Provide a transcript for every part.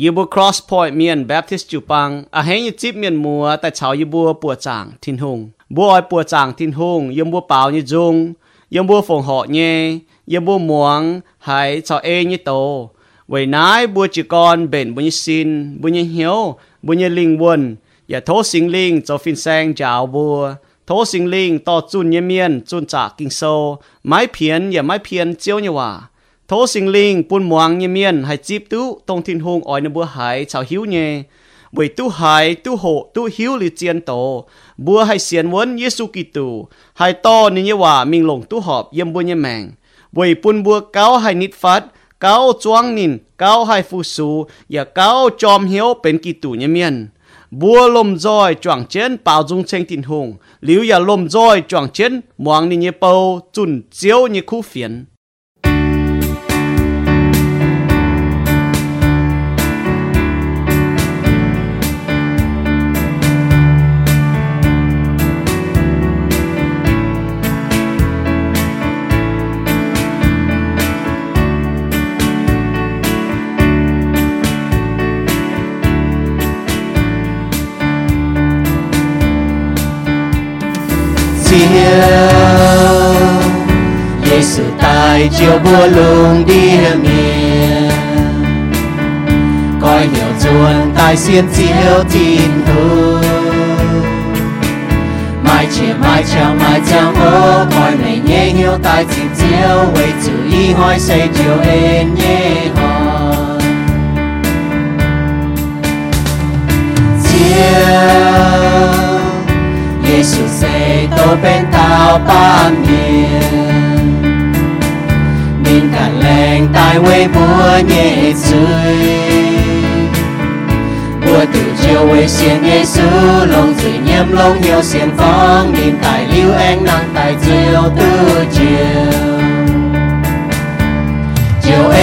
ยีบัว cross point เมียน Baptist จูปังอาเฮยจิบเมียนมัวแต่ชาวยีบัวปัวจางทินหงบัวอ้อยปัวจางทินหงยมบัวเปล่ายีจุงยมบัวฝงเหาะเยยมบัวหมวงหายชาวเอยีโตไว้นายบัวจีกรเบนบุญสินบุญเหียวบุญลิงวนอย่าโทษสิงลิงจะฟินแซงจาวบัวโทษสิงลิงต่อจุนเยเมียนจุนจากกิงโซไม้เพียนอย่าไม้เพียนเจียวเนี่ยว่า thố sinh linh buôn muang như miên hay chip tu tông thiên hùng ỏi bữa hải chào hiếu nhé bởi tu hải tu hộ, tu hiếu li chiên tổ. Bữa hay xiên vốn Giêsu Kitô hay to nên như hòa mình lồng tu họp yếm bữa như mèng bởi buôn bữa cáo hay nít phát, cáo choang nín cáo hay phu su và cáo chom hiếu bên Kitô như miên. Bùa lom roi choàng chén bao dung chen tin hùng. Liu ya lom roi choàng chén muang ni như bao chun chiếu như khu phiền. hiếu Giêsu tại chiều bua lùng đi miền coi hiểu chuồn tại xiên chiếu tin thu. Mai chỉ mai chào mai chào mơ. Coi này nhé, hiếu tại chim chiếu. Quay chữ y hỏi xây chiều ên nhé chiều. 耶稣谁都变到八面，敏感冷带微波耶罪，我度就为先耶稣龙罪念龙有先锋，敏带流安能带就度就，就恩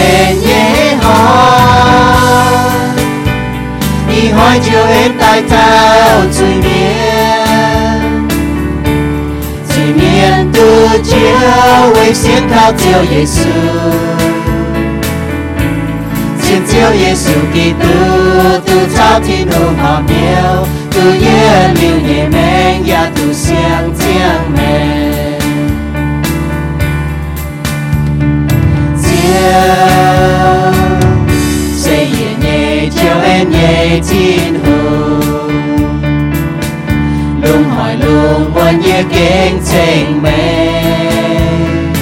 耶好，你hỏi就恩带到罪面。 面的救为先靠救耶稣，先救耶稣基督，都朝天路好妙，都耶流耶门呀，都相将门，救谁也耶救恩耶今后。luôn hỏi luôn muốn như kinh trình mình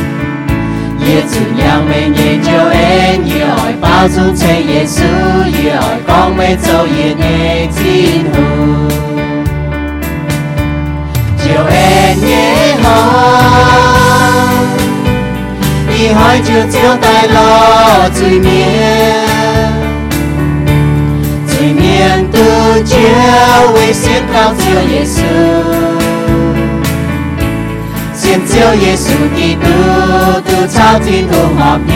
như chủ nhau mình như cho em như hỏi bao dung chạy Giêsu như hỏi con mê châu như nghe tin hù chiều em nhé hỏi đi hỏi chưa chiếu tay lo chùi miệng 里面的救为先靠救耶稣， 先救耶稣基督，都朝天都好标，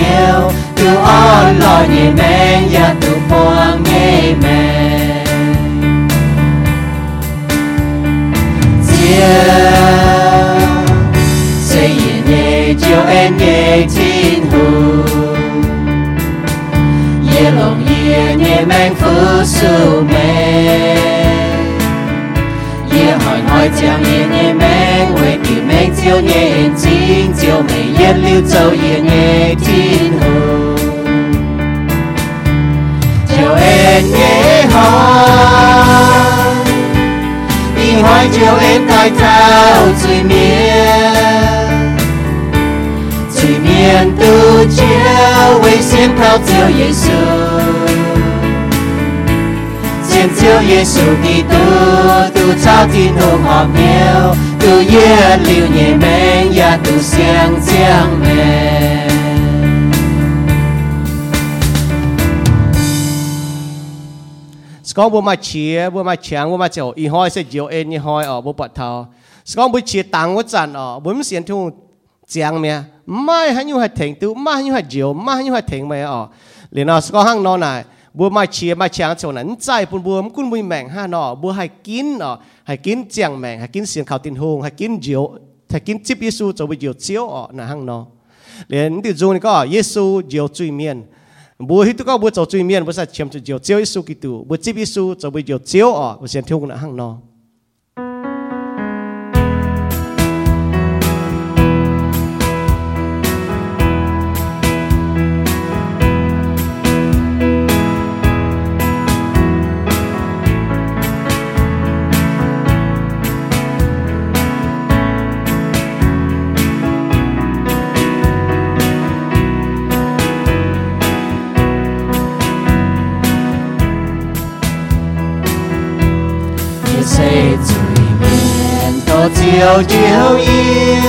都安乐你们呀，都帮你们。救，谁也你救恩也天父。耶龙耶耶命苦素命， 长夜的名，为求名照人间，照眉一了就夜的天河，照夜的河，你为照夜在找水面，水面渡桥为先靠照夜色。见照耶稣基督，都朝天空合妙，都一了夜明，也都相将明。讲不嘛切，不嘛强，不嘛就一开始就一开哦，不白头。讲不切当我赞哦，不么先听讲咩？唔系，还要系停到，唔系要系照，唔系要系停咩哦？然后讲行到呢。 บัวมาเชียมาแชีงเฉานั้นใจปุ่นบัวมันกุ้นมุยแมงห้านอบัวให้กินอ๋อให้กินเจียงแมงให้กินเสียงข่าวตินหงให้กินเจียวให้กินจิบเยซูจะไปเจียวเจียวอ๋อนะห้างนอเหรียญติจูนี่ก็เยซูเจียวจุยเมียนบัวฮิตุก็บัวจะจุยเมียนบัวใส่เชียมจะเจียวเจียวเยซูกิตูบัวจิบเยซูจะไปเจียวเจียวอ๋อบัวเสียงเที่ยวนะห้างนอ chiều chiều yên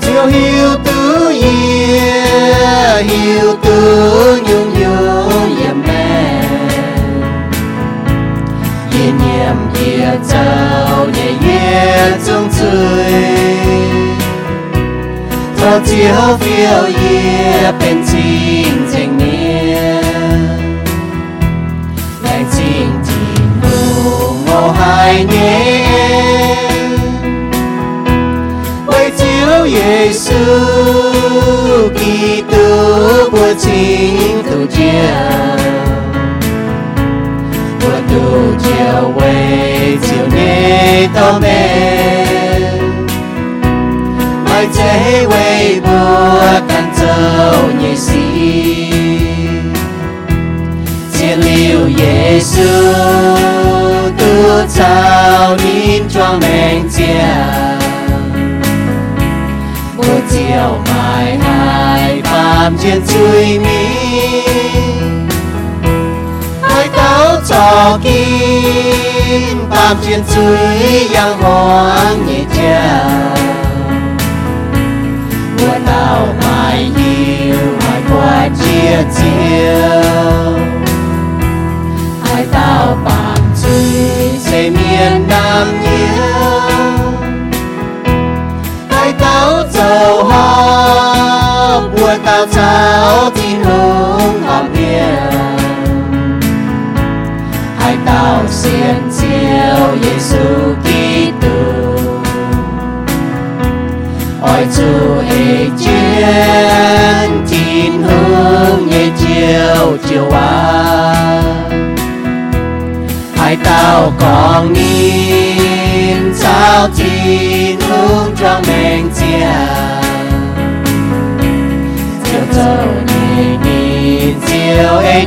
chiều hiu tứ yên hiu tứ nhung nhung yếm mẹ yên yếm yếm châu nhẹ nhẹ chung chơi chiều phiêu yếm bên chính chính niên. Lại chính chính ngủ, ngô hai nhé Giêsu Kitô của chính tu chiều của tu chiều quê chiều nê to mê. Mai chế quê bùa căn châu nhị sĩ. Chia liu Giêsu tu chào nín cho mình chia. Hai chuyện trên chui mi. Hai tao cho kim phạm chuyện chui yang hoang nhẹ chào bữa tao mai yêu mai qua chia chiều hai tao phạm chui xây miền nam nhiều hai tao dầu hoa bùa tao cháo tin hương hòm hiền hai tao xiên chiều Giêsu Kitô ôi chủ hệ chiến tin hương nhẹ chiều chiều qua hai tao còn nín sao tin hương trong mình chia. chiều dầu chiều ấy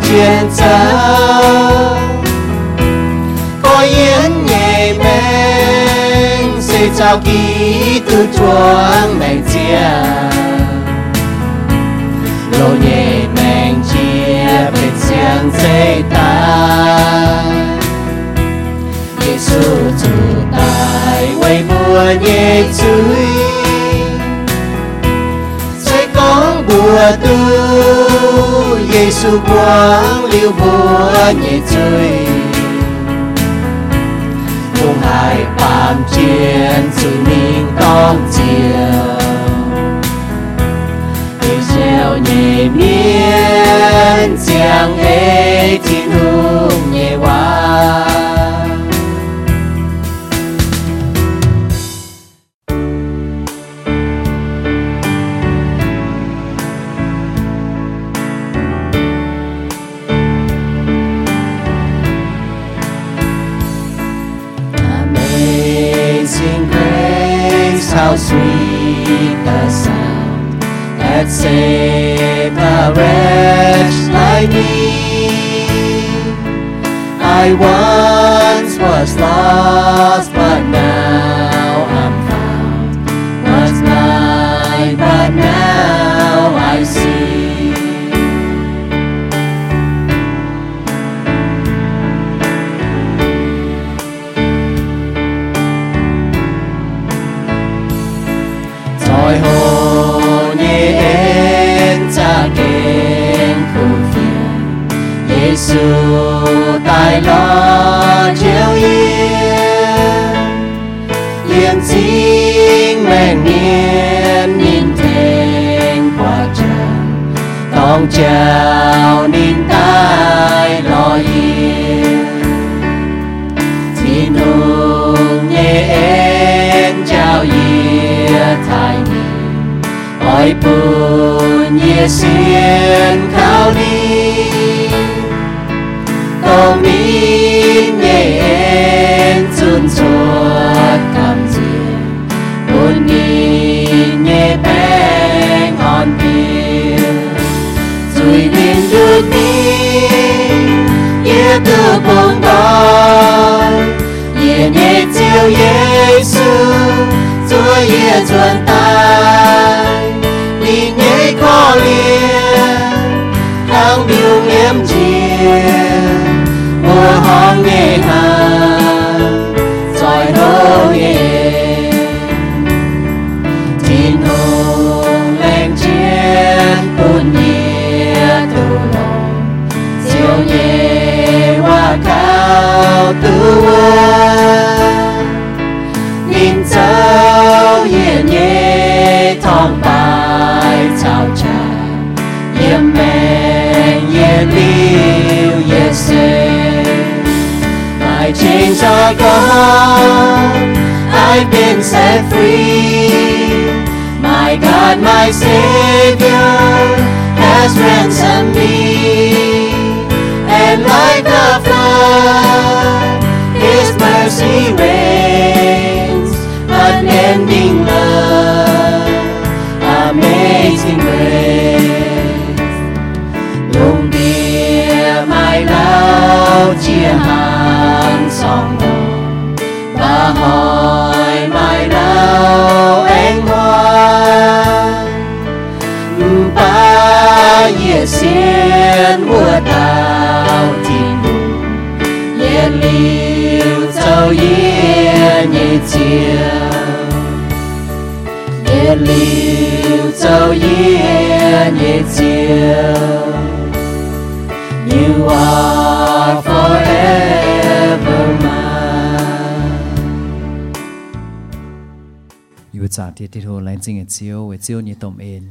có ký từ chuông mình chia lô nhẹ men chia bên xiang dây ta Giêsu chủ tài quay mùa nhẹ chuối của tôi tu Giêsu quang liêu vua nhẹ chuối cùng hai bàn chiến sự mình con chiều. Đi treo nhẹ miên, Giang ê thì hương nhẹ hoa. The sound that saved a wretch like me. I once was lost, but now Giêsu tài lo chiếu yên. Liền chính mẹ niên nhìn thênh qua trần tòng chào nín tai lo yên. Thì nung nhẹ em chào yên thái niên ôi buồn nhẹ xiên khao đi dominion. Set free. My God my Savior has ransomed me and like a flood his mercy reigns unending love amazing grace. Đùng địa mai lao chia hàng song và hỏi xiên mùa tao thiên đùng ye liu châu ye nhẹ chiều ye You are forever mine. Yêu cha tiệt tiệt hồ lên chính chiếu với chiếu như tôm ên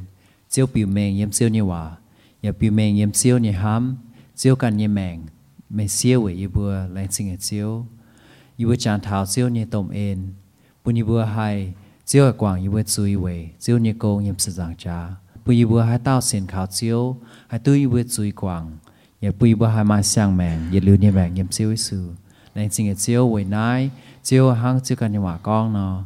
chiếu biểu mèn yếm chiếu như hòa. biểu mèn yếm chiếu như ham chiếuกันnhư mèn mèn chiếu với yêu bùa lên chính chiếu yêu cha thảo chiếu như tôm ên bùn yêu bùa hai chiếu quảng yêu bùa chui với chiếu như công yếm sự giảng cha bùn yêu bùa hai tao xiên khảo chiếu hai tu yêu bùa chui quảng ya bùn yêu bùa hai mai sang mèn ya lưu như mèn yếm chiếu với sự lên chính chiếu với nai chiếu hang chiếuกันnhư hòa con nó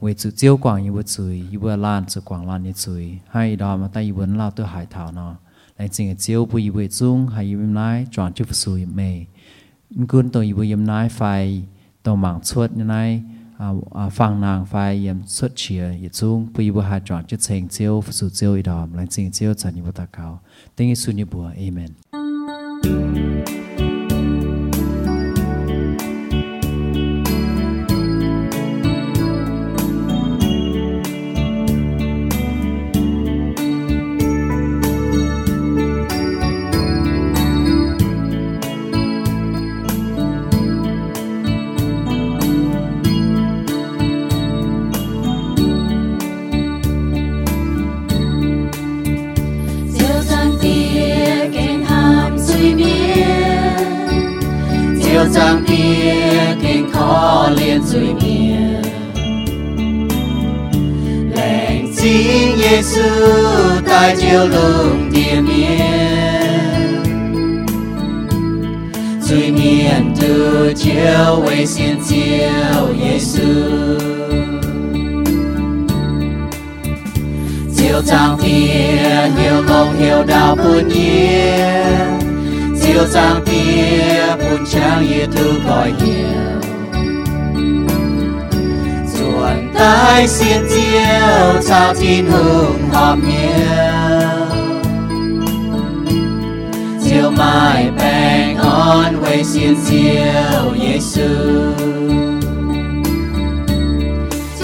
为主照光一不注意，一不烂就光烂的注意，还一道嘛，但一文老都海淘呢。来整个照不一为中，还一文来转就不属于美。มันกุนตัวอยู่ยมนายไฟตัวหมังชวดนายฟังนางไฟยมชวดเฉียยจุงปุยบัวหาจอนจุดเชงเจียวสู่เจียวอีดอมหลังจริงเจียวจันยิบตาเขา 来整个招不一位中，还一位来转就不属于美。你跟到一位一来快到忙出你来啊啊放浪快也出去一中，不一位还转就成招不属招一道，来整个招在你不达高，等于属你不，Amen。Chiều trang hiểu lòng hiểu đạo buồn nhiên. Diệu trang tia buồn trang ye thư gọi hiểu Chuẩn tai xiên chiêu trao thiên hương họp nhiều Diệu mai bèn con quay xiên chiêu Giêsu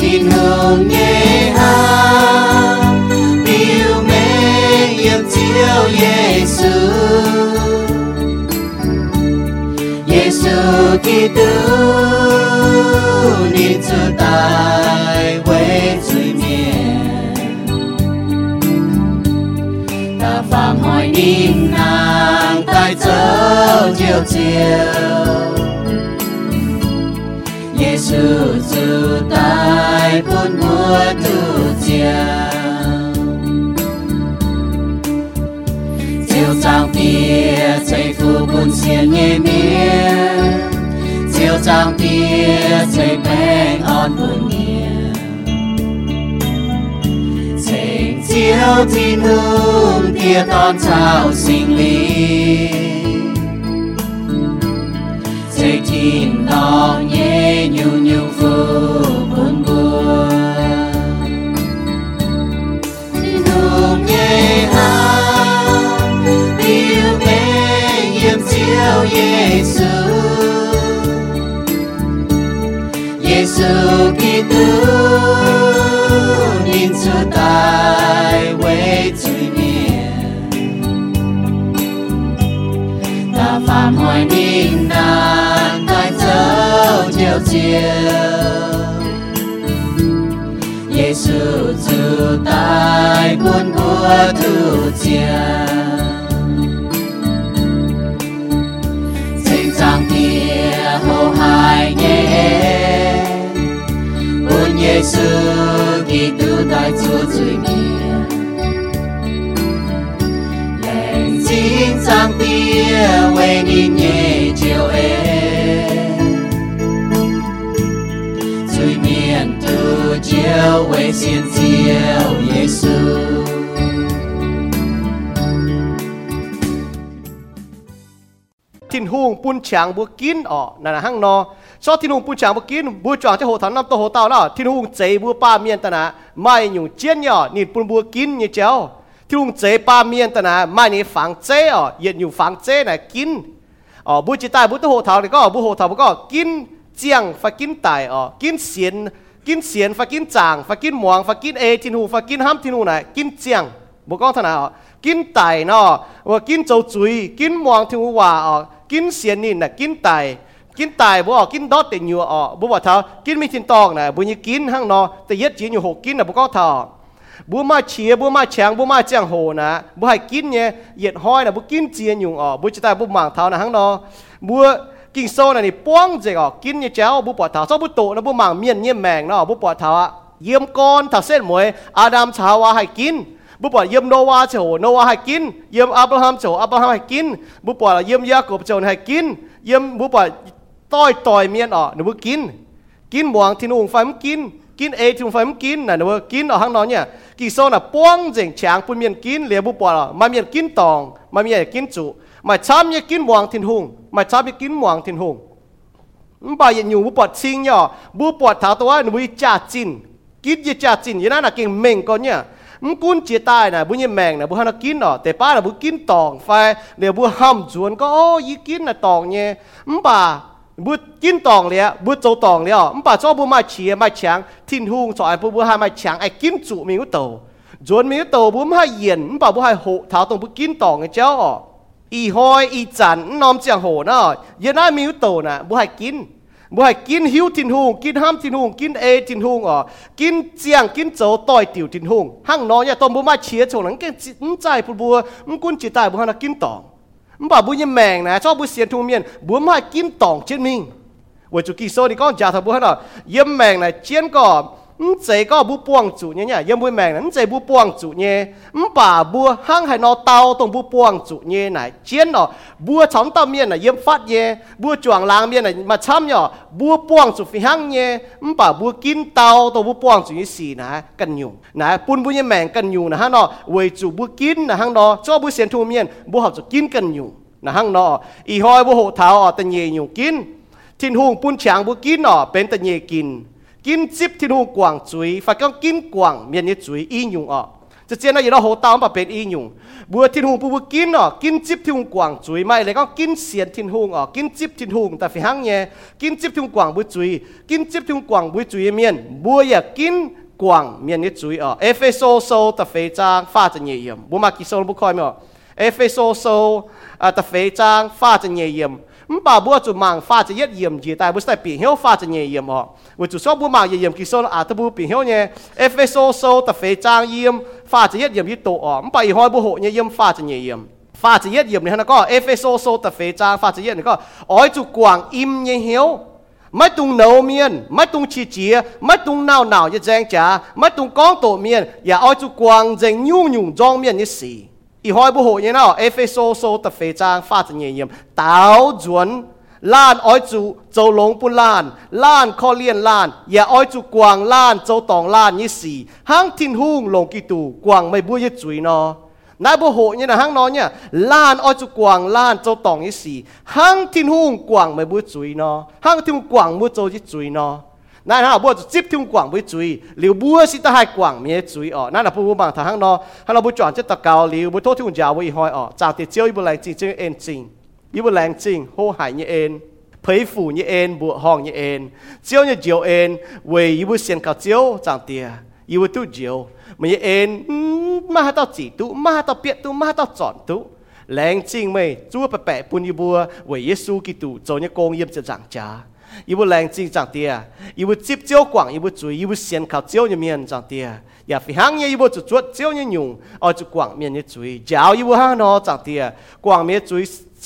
tin hương nhé hàng yêu mê yếm chiếu Giêsu Giêsu Kitô nín chúa tài quê suy miền ta phạm hỏi nín nào? chiều chiều. Giêsu từ tay buôn mua từ chiều. Chiều sang tia chạy phu buôn xiên nhẹ miên. Chiều sang tia chạy bèn on buôn miên Sing chiều thì nương tia ton sao sinh lý. Chín đỏ nhẹ nhu nhu phu buồn buồn Thiên hương nhẹ hát Yêu mê nhiệm chiếu Giêsu Giêsu Kitô nhìn sự tài quê chữ miền ta phạm hỏi ninh nan chiều giê xu chữ tài buôn bùa thu chiều sinh trang tia hô hai nhé xu kỳ tư tại Chúa dưới miền lệnh chính trang tia quê đi nhé chiều em 就会先救耶稣。ทิ้นหุงปุ่นฉางบัวกินอ๋อนั่นะห้างนอชอบทิ้นหุงปุ่นฉางบัวกินบัวจางจะโหถันน้ำโตโหเต่าแล้วทิ้นหุงเจบัวป้าเมียนตนะไม่อยู่เจียนหย่อนี่ปุ่นบัวกินยี่เจ้าทิ้นหุงเจป้าเมียนตนะไม่นี่ฝังเจอ๋อเย็นอยู่ฝังเจน่ะกินอ๋อบัวจิตายบัวตัวโหเต่านี่ก็บัวโหเต่าก็กินเจียงฝักกินไตอ๋อกินเสียน กินเสียนฟักกินจางฟักกินหมวงฟักกินเอทินหูฟักกินห้ามทินหูไหนกินเจียงบุก้องทนาอ๋อกินไตเนาะว่ากินโจจุยกินหมวงทินหูว่าอ๋อกินเสียนนี่น่ะกินไตกินไตายบ่อกินดอตเต่ยัวอ๋อบ่ว่าเท่ากินไม่ทินตอกน่ะบุญยิกินห้างเนาะแต่เย็ดจีนอยู่หกกินน่ะบ่ก้องเท่าบัวมาเชียบัวมาแฉงบัวมาแจงโหนะบัวให้กินเนี่ยเหย็ดห้อยนะบัวกินเจียนยุงอ๋อบัวจะตายบัวหมางเท้านะห้างเนาะบัว กินโซนนี่ป้องเจก็กินเนี่ยแจ้วบ่ปวดเท่าซอบ่โตนะบ่หมางเมียนเยี่ยมแมงเนาะบ่ปวดเท่าเยี่ยมก้อนถ้าเส้นหมวยอาดัมชาวาให้กินบุปผาเยี่ยมโนวาโฉโนวาให้กิน เยี่ยมอับราฮัมโฉอับราฮัมให้กิน บุปผาเยี่ยมยากบโฉให้กิน เยี่ยมบุปผาต้อยต่อยเมียนออกหนูบุกิน กินหวงที่นุ่งไฟมันกิน กินเอที่นุ่งไฟมันกินน่ะหนูกินออกข้างนอกเนี่ยกี่โซน่ะป้วงเจ๋งฉางปุ่นเมียนกินเหลียบุปผามาเมียนกินตอง มาเมียนกินจุ mà cha như kín muang thiên hùng. Mà cha như kín muang thiên hùng. Bà yên nhung bu bọt xin nhỏ bu bọt thảo tôi nu bu cha chín kín như cha chín như là kinh mình con nhá mũ cún chia tai này bố như mèng này bu hana kín nọ. Tệ pa là bố kín tòng phai. Để bố hầm chuồn có, ô, ý kín là tòng nhé bà bố kín tòng lẹ bố châu tòng lẹ bà cho bố mai chia mai chàng thiên hùng cho ai bố bu hai mai chàng ai kín trụ mình u tàu. Chuồn mình u tàu bu hai yên bà bố hai hộ thảo tòng bố kín tòng cái cháu. อีหอยอีจันน้อมเจียงโหเนาะยัน่ามิวโตน่ะบ่ให้กินบ่ให้กินหิวทินหงกินห้ามทินหงกินเอทินหงอ๋อกินเจียงกินโจต่อยติ๋วทินหงหั่งน้อยเนี่ยตอมบ่มาเชียโฉงหลังเก่งจิตใจปุบัวมันกุนจิตใจบ่ให้กินตองมันบ่บ่ยิแมงนะชอบบ่เสียนทุงเมียนบ่มากินตองเช่นมิงว่จุกีโซนี่ก็จะทํบ่ให้เนาอยิแมงนะเจียนก่อ 唔这个不帮助你呀，因为咩呢？唔这不帮助你，唔把不行系攞刀都不帮助你呢，见咯，不从到面呢，因发嘢，不撞冷面呢，咪惨哟，不帮助非行嘢，唔把不见刀都不帮助你事呢，更用，呢半半一命更用呢，哈咯，为主不见呢，哈咯，做不先出面，不合作见更用，呢哈咯，以后不好头哦，但嘢用见，天空半墙不见哦，变但嘢见。kim chip thiên hùng quảng chuối. Phải con kim quảng miền như chuối, y nhung ọ. Chỉ trên nó gì nó hồ tao mà bên y nhung. Bữa thiên hùng bữa kim ọ. Kim chip thiên hùng quảng chuối. Mai lại con kim xiên thiên hùng ọ. Kim chip thiên hùng ta phải hăng nhé. Kim chip thiên hùng quảng bữa chuối. Kim chip thiên hùng quảng bữa chuối miền bữa giờ kim quảng miền như chuối ọ. Efeso so ta phải trang pha cho nhẹ yểm. Bữa mà kỳ sâu bữa coi mà efeso so à, ta phải trang pha cho nhẹ yểm. มป่าบัวจุมังฟ้าจะเย็ดเยี่ยมจีแต่บุษได้ปีเหี่ยวฟ้าจะเยี่ยเยี่ยมออกวุจุสอบุมังเยี่ยมกิโซอาตบุปีเหี่ยวเนี่ยเอฟเอโซโซตะเฟจางเยี่ยมฟ้าจะเย็ดเยี่ยมยี่โตออกมป่าอีหอยบุโหเยี่ยมฟ้าจะเยี่ยเยี่ยมฟ้าจะเย็ดเยี่ยมเนี่ยนะก็เอฟเอโซโซตะเฟจางฟ้าจะเย็ดเนี่ยก็อ้อยจุกวางอิมเยี่ยเหี่ยวไม่ตุงเนาเมียนไม่ตุงชีเจียไม่ตุงนาวหนาวจะแจงจ๋าไม่ตุงก้องโตเมียนอย่าอ้อยจุกวางเจงยุ่งยุ่งจองเมียนนี่สี่ อีหอยบัวโหเนี่ยเนาะเอฟเอโซโซแต่เฟจางฟ้าจะเยี่ยมเต้าจวน ล้านอ้อยจูโจหลงปุ่นล้านล้านข้อเลียนล้าน อย่าอ้อยจูกวางล้านโจตองล้านยี่สี่ห้างทินหุ่งลงกี่ตูกวางไม่บุ้ยจุยนอนายบุโหเนี่ยนะห้างนอเนี่ยล้านอ้อยจูกวางล้านโจตองยี่สี่ห้างทินหุ่งกวางไม่บุ้ยจุยนอห้างทินหุ่งกวางบุ้ยโจยี่จุยนอ นั่นฮะบัวจิบทุ่งกว่างไม่จุยหรือบัวสิตาหากว่างมีจุยอ๋อนั่นแหละผู้บางทางนอฮันเราบุจวนจะตะเกาหรือบุโทษทุ่งยาวไว้หอยอ๋อจากเตียวอีบุแรงจริงจริงเอ็นจริงอีบุแรงจริงโหหายเนี่ยเอ็นเผยฝูเนี่ยเอ็นบัวห้องเนี่ยเอ็นเจียวเนี่ยเจียวเอ็นเวยอีบุเสียนเกาเจียวจางเตียอีบุตู้เจียวมันเนี่ยเอ็นมาต่อจีตุมาต่อเปียตุมาต่อจอนตุแรงจริงไหมจู่ไปแปะปุนอีบัวเวยเยซูกิตุโจเนี่ยโกงเยี่ยมจะจังจ้า như công yếm cho giảng cha yêu lãng chính chẳng tia yêu tiếp chiếu quảng yêu chú yêu xiên cao chiếu như miền chẳng tia ya phi hang như yêu chú chuột chiếu như nhung ở chú quảng miền như chú giáo yêu hang nó chẳng tia quảng miền chú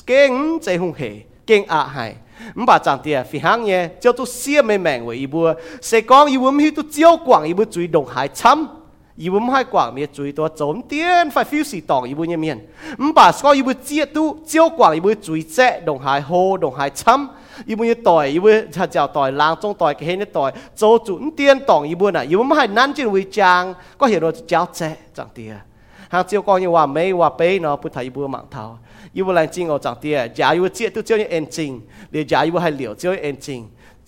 kinh chạy hung hệ kinh ạ hại 唔把长啲啊，飞行嘢叫做写咩名为一部，谁讲一部唔去都照广一部最动海参，一部唔系广咩最多总点快 feel 是当一部一面，唔把讲一部接都照广一部最只动海好动海 อีบุญต่อยอีบุญจะเจ้าต่อยลางจงต่อยเห็นต่อยโจจุนเตียนต่องอีบุญอ่ะอีบุญไม่ให้นั่นจินวิจางก็เห็นว่าเจ้าเจ๊จังเตียหางเจียวก็ยังว่าไม่ว่าเป้เนาะพุทธอีบุญหมังเทาอีบุญแรงจริงเอาจังเตียจ่าอีบุญเจี๊ยตัวเจียวยังเอ็นจริงเดี๋ยวจ่าอีบุญให้เหลียวเจียวเอ็นจริง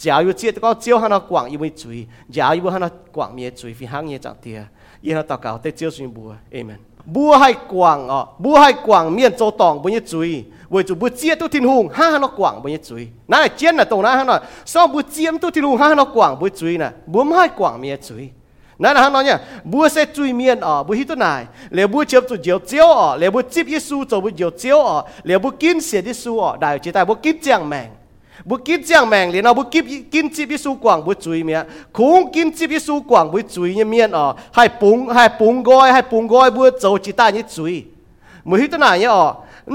จ่าอีบุญเจี๊ยก็เจียวให้เรากว่างอีบุญจุยจ่าอีบุญให้เรากว่างเมียจุยฟีหางเมียจังเตียยี่ห้อต่อเก่าเตเจียวสุนบัวเอเมนบัวให้กว่างอ๋อบัวให้กว่างเมียนโจตองบุญจุย quảng bùa chui nè bùa hay quảng miệt chuiนั่นนะน้องเนี่ยบัวเสจุยเมียนอ๋อบัวฮิตนายเหลียวบัวเจียวจุดเจียวเจียวอ๋อเหลียวบัวจิบยิสูจะบัวเจียวเจียวอ๋อเหลียวบัวกินเสียยิสูอ๋อได้จีแต่บัวกินเจียงแมงบัวกินเจียงแมงเหลียวเราบัวกินกินจิบยิสูกว่างบัวจุยเมียคงกินจิบยิสูกว่างบัวจุยเนี่ยเมียนอ๋อให้ปุงให้ปุงก้อยให้ปุงก้อยบัวโจจีตาเนี่ยจุยมือฮิตนายเนี่ยอ๋อ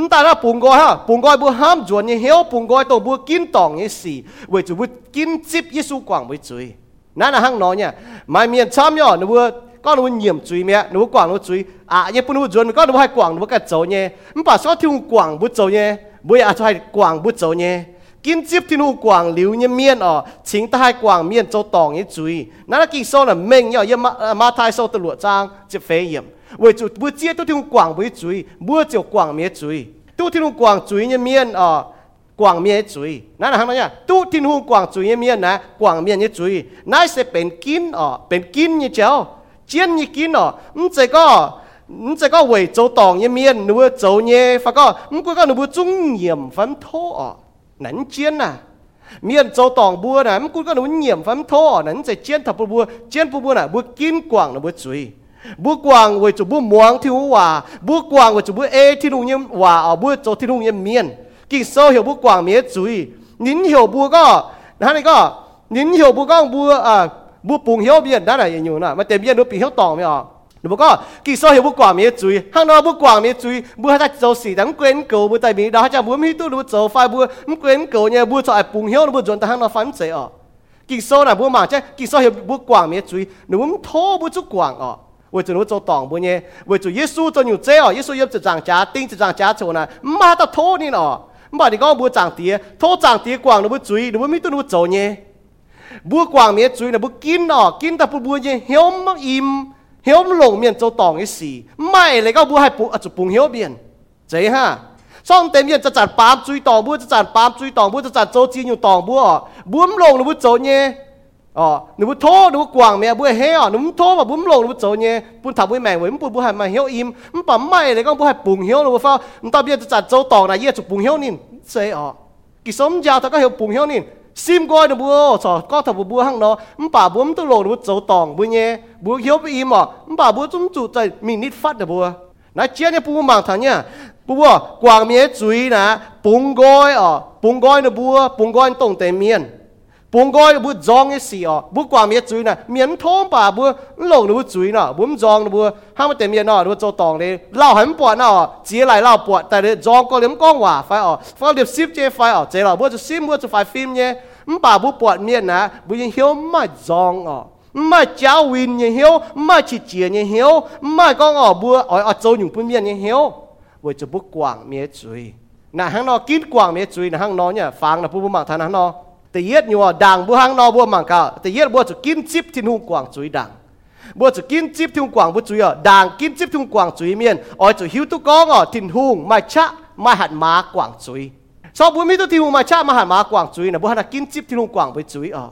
นแต่ละปุงก้อยฮะปุงก้อยบัวห้ามจวนเนี่ยเหี้ยวปุงก้อยตัวบัวกินตองเนี่ยสี่เวจูบัวกินจิบยิสูกว่างบัวจุยนั่นนะห้างน้อยเนี่ยไม่มีช้ำย่อหนูว่าก็หนูเหยี่ยมจุยเมียหนูกว่างหนูจุยอ่ะเนี่ยปุ่นหนูจวนก็หนูให้กว่างหนูก็โจเนี่ยมันป่าชอบที่หนูกว่างบุโจเนี่ยบุยอาจจะให้กว่างบุโจเนี่ยกินจิบที่หนูกว่างเหลียวเนี่ยเมียนอ๋อชิงตาให้กว่างเมียนโจตองเนี่ยจุยนั่นกินโซ่น่ะเม่งย่อยังมามาทายโซ่ตำรวจจ้างจะเฟยเยี่ยม 为主不接都听广为主，不就广灭主，都听广主呢面哦。quảng miên chuối nãy là hàng này tu tin hu quảng chuối miên nè quảng miên như chuối nãy sẽ bên kín ở bên kín như cháu chiến như kín ở không chỉ có không chỉ có về châu tòng như miên nữa châu nhé phải có không có nữa trung nhiệm phấn thô ở nắn chiến à miền châu tòng bùa nè không có nữa nhiệm phấn thô ở nắn sẽ chiến thập bùa chiến bùa nè bùa kín quảng là bùa chuối bu quang với chú bu muang thiếu hòa. Bu quang với chú bu e thiên lùng nhâm hòa à, ở bu cho thiên lùng nhâm miền. Kinh so hiểu bu quang miết chú ý nín hiểu bu có hắn này có nín hiểu bu có bu à bu bùng hiểu biển. Đó là gì nhỉ mà tìm biển nó bị hiểu tỏng mới à đúng không kỳ so hiểu bu quang miết chú ý hàng đó bu quang miết chú ý bu hai ta châu sĩ đắng quen cầu. Bu tại mình đó hai ta bu mi tu bu châu phai bu quen cầu nhà bu cho ai bùng hiểu nó bu chuẩn ta hàng nó phán chế à kỳ sâu là bu mà chứ. Kỳ sâu hiểu bu quảng miết chú ý nó muốn thô bu chút quang à นอกบุกวางเมียจุยบัวให้โจสีแต่มันเกวนเก่าบัวแต่มีดาวจะบัวมีตู้บัวโจไฟบัวมันเกวนเก่าเนี่ยบัวจะไอ้ปุงเหี่ยวบัวจนแต่ข้างนอกฟันเสียออกกิโซน่ะบัวมาใช่กิโซเหี่ยวบุกวางเมียจุยหนูมันโทบัวจุกวางออก为咗你做当本嘢，为咗耶稣做牛 ờ thô, nếu bút quàng mẹ bút hé thô mà bút lồng nếu bút nhé bút thảo bút mẹ với bút bút hai mà im. Bút bấm mày đấy con bút hai bùng hiếu, nếu bút phao bút tao biết chặt châu tòng này giờ chụp bùng hiếu nín. Xe ờ kỳ sớm giao có hiểu bùng hiếu nín. Sim coi nó búa sọ có thằng búa búa hăng nó bà búa tôi lồn búa châu tòng búa nhé búa hiếu bị im ờ bà búa chúng chủ trời mình nít phát được búa nói chia nhé búa mảng thằng nhá. Búa quàng mía chuối nè bùng gói ờ bùng gói nó búa bùng gói tổng tề miền bông coi bu zong cái gì à bu qua miết chui nè. Miếng thôn bà bu lồng nó bu chui nè. Bu zong nó bu ham mà tiền miếng nọ nó cho tòng đi. Lao hẳn bọt nọ. Chỉ lại lao bọt tại để zong có liếm con hòa phải à phải liếm ship chơi phải à chơi là bu cho ship bu cho phải phim nhé. Bà bu bọt miếng nè. Bu yên hiếu mà zong à mà cháu win như hiểu, mà chỉ chia như hiểu, mà con ở bua ở ở châu những phun miếng như hiểu, với cho bu quảng miếng chui nè hang nọ kín quảng miếng chui nè hang nọ nhỉ. Phang là bu bu mạng thằng hàng nọ แต่เย็ดอยู่ว่าดังบัวหางนอบัวมังกาแต่เย็ดบัวจะกินจิบที่หุ่งกวางจุยดังบัวจะกินจิบที่หุ่งกวางบัวจุยอ่ะดังกินจิบที่หุ่งกวางจุยเมียนอ๋อจะหิวตุกองอ่ะทินหุ่งไม่ชะไม่หัดมากวางจุยชอบบัวมีตัวที่หุ่งไม่ชะไม่หัดมากวางจุยนะบัวหัดกินจิบที่หุ่งกวางไปจุยอ่ะ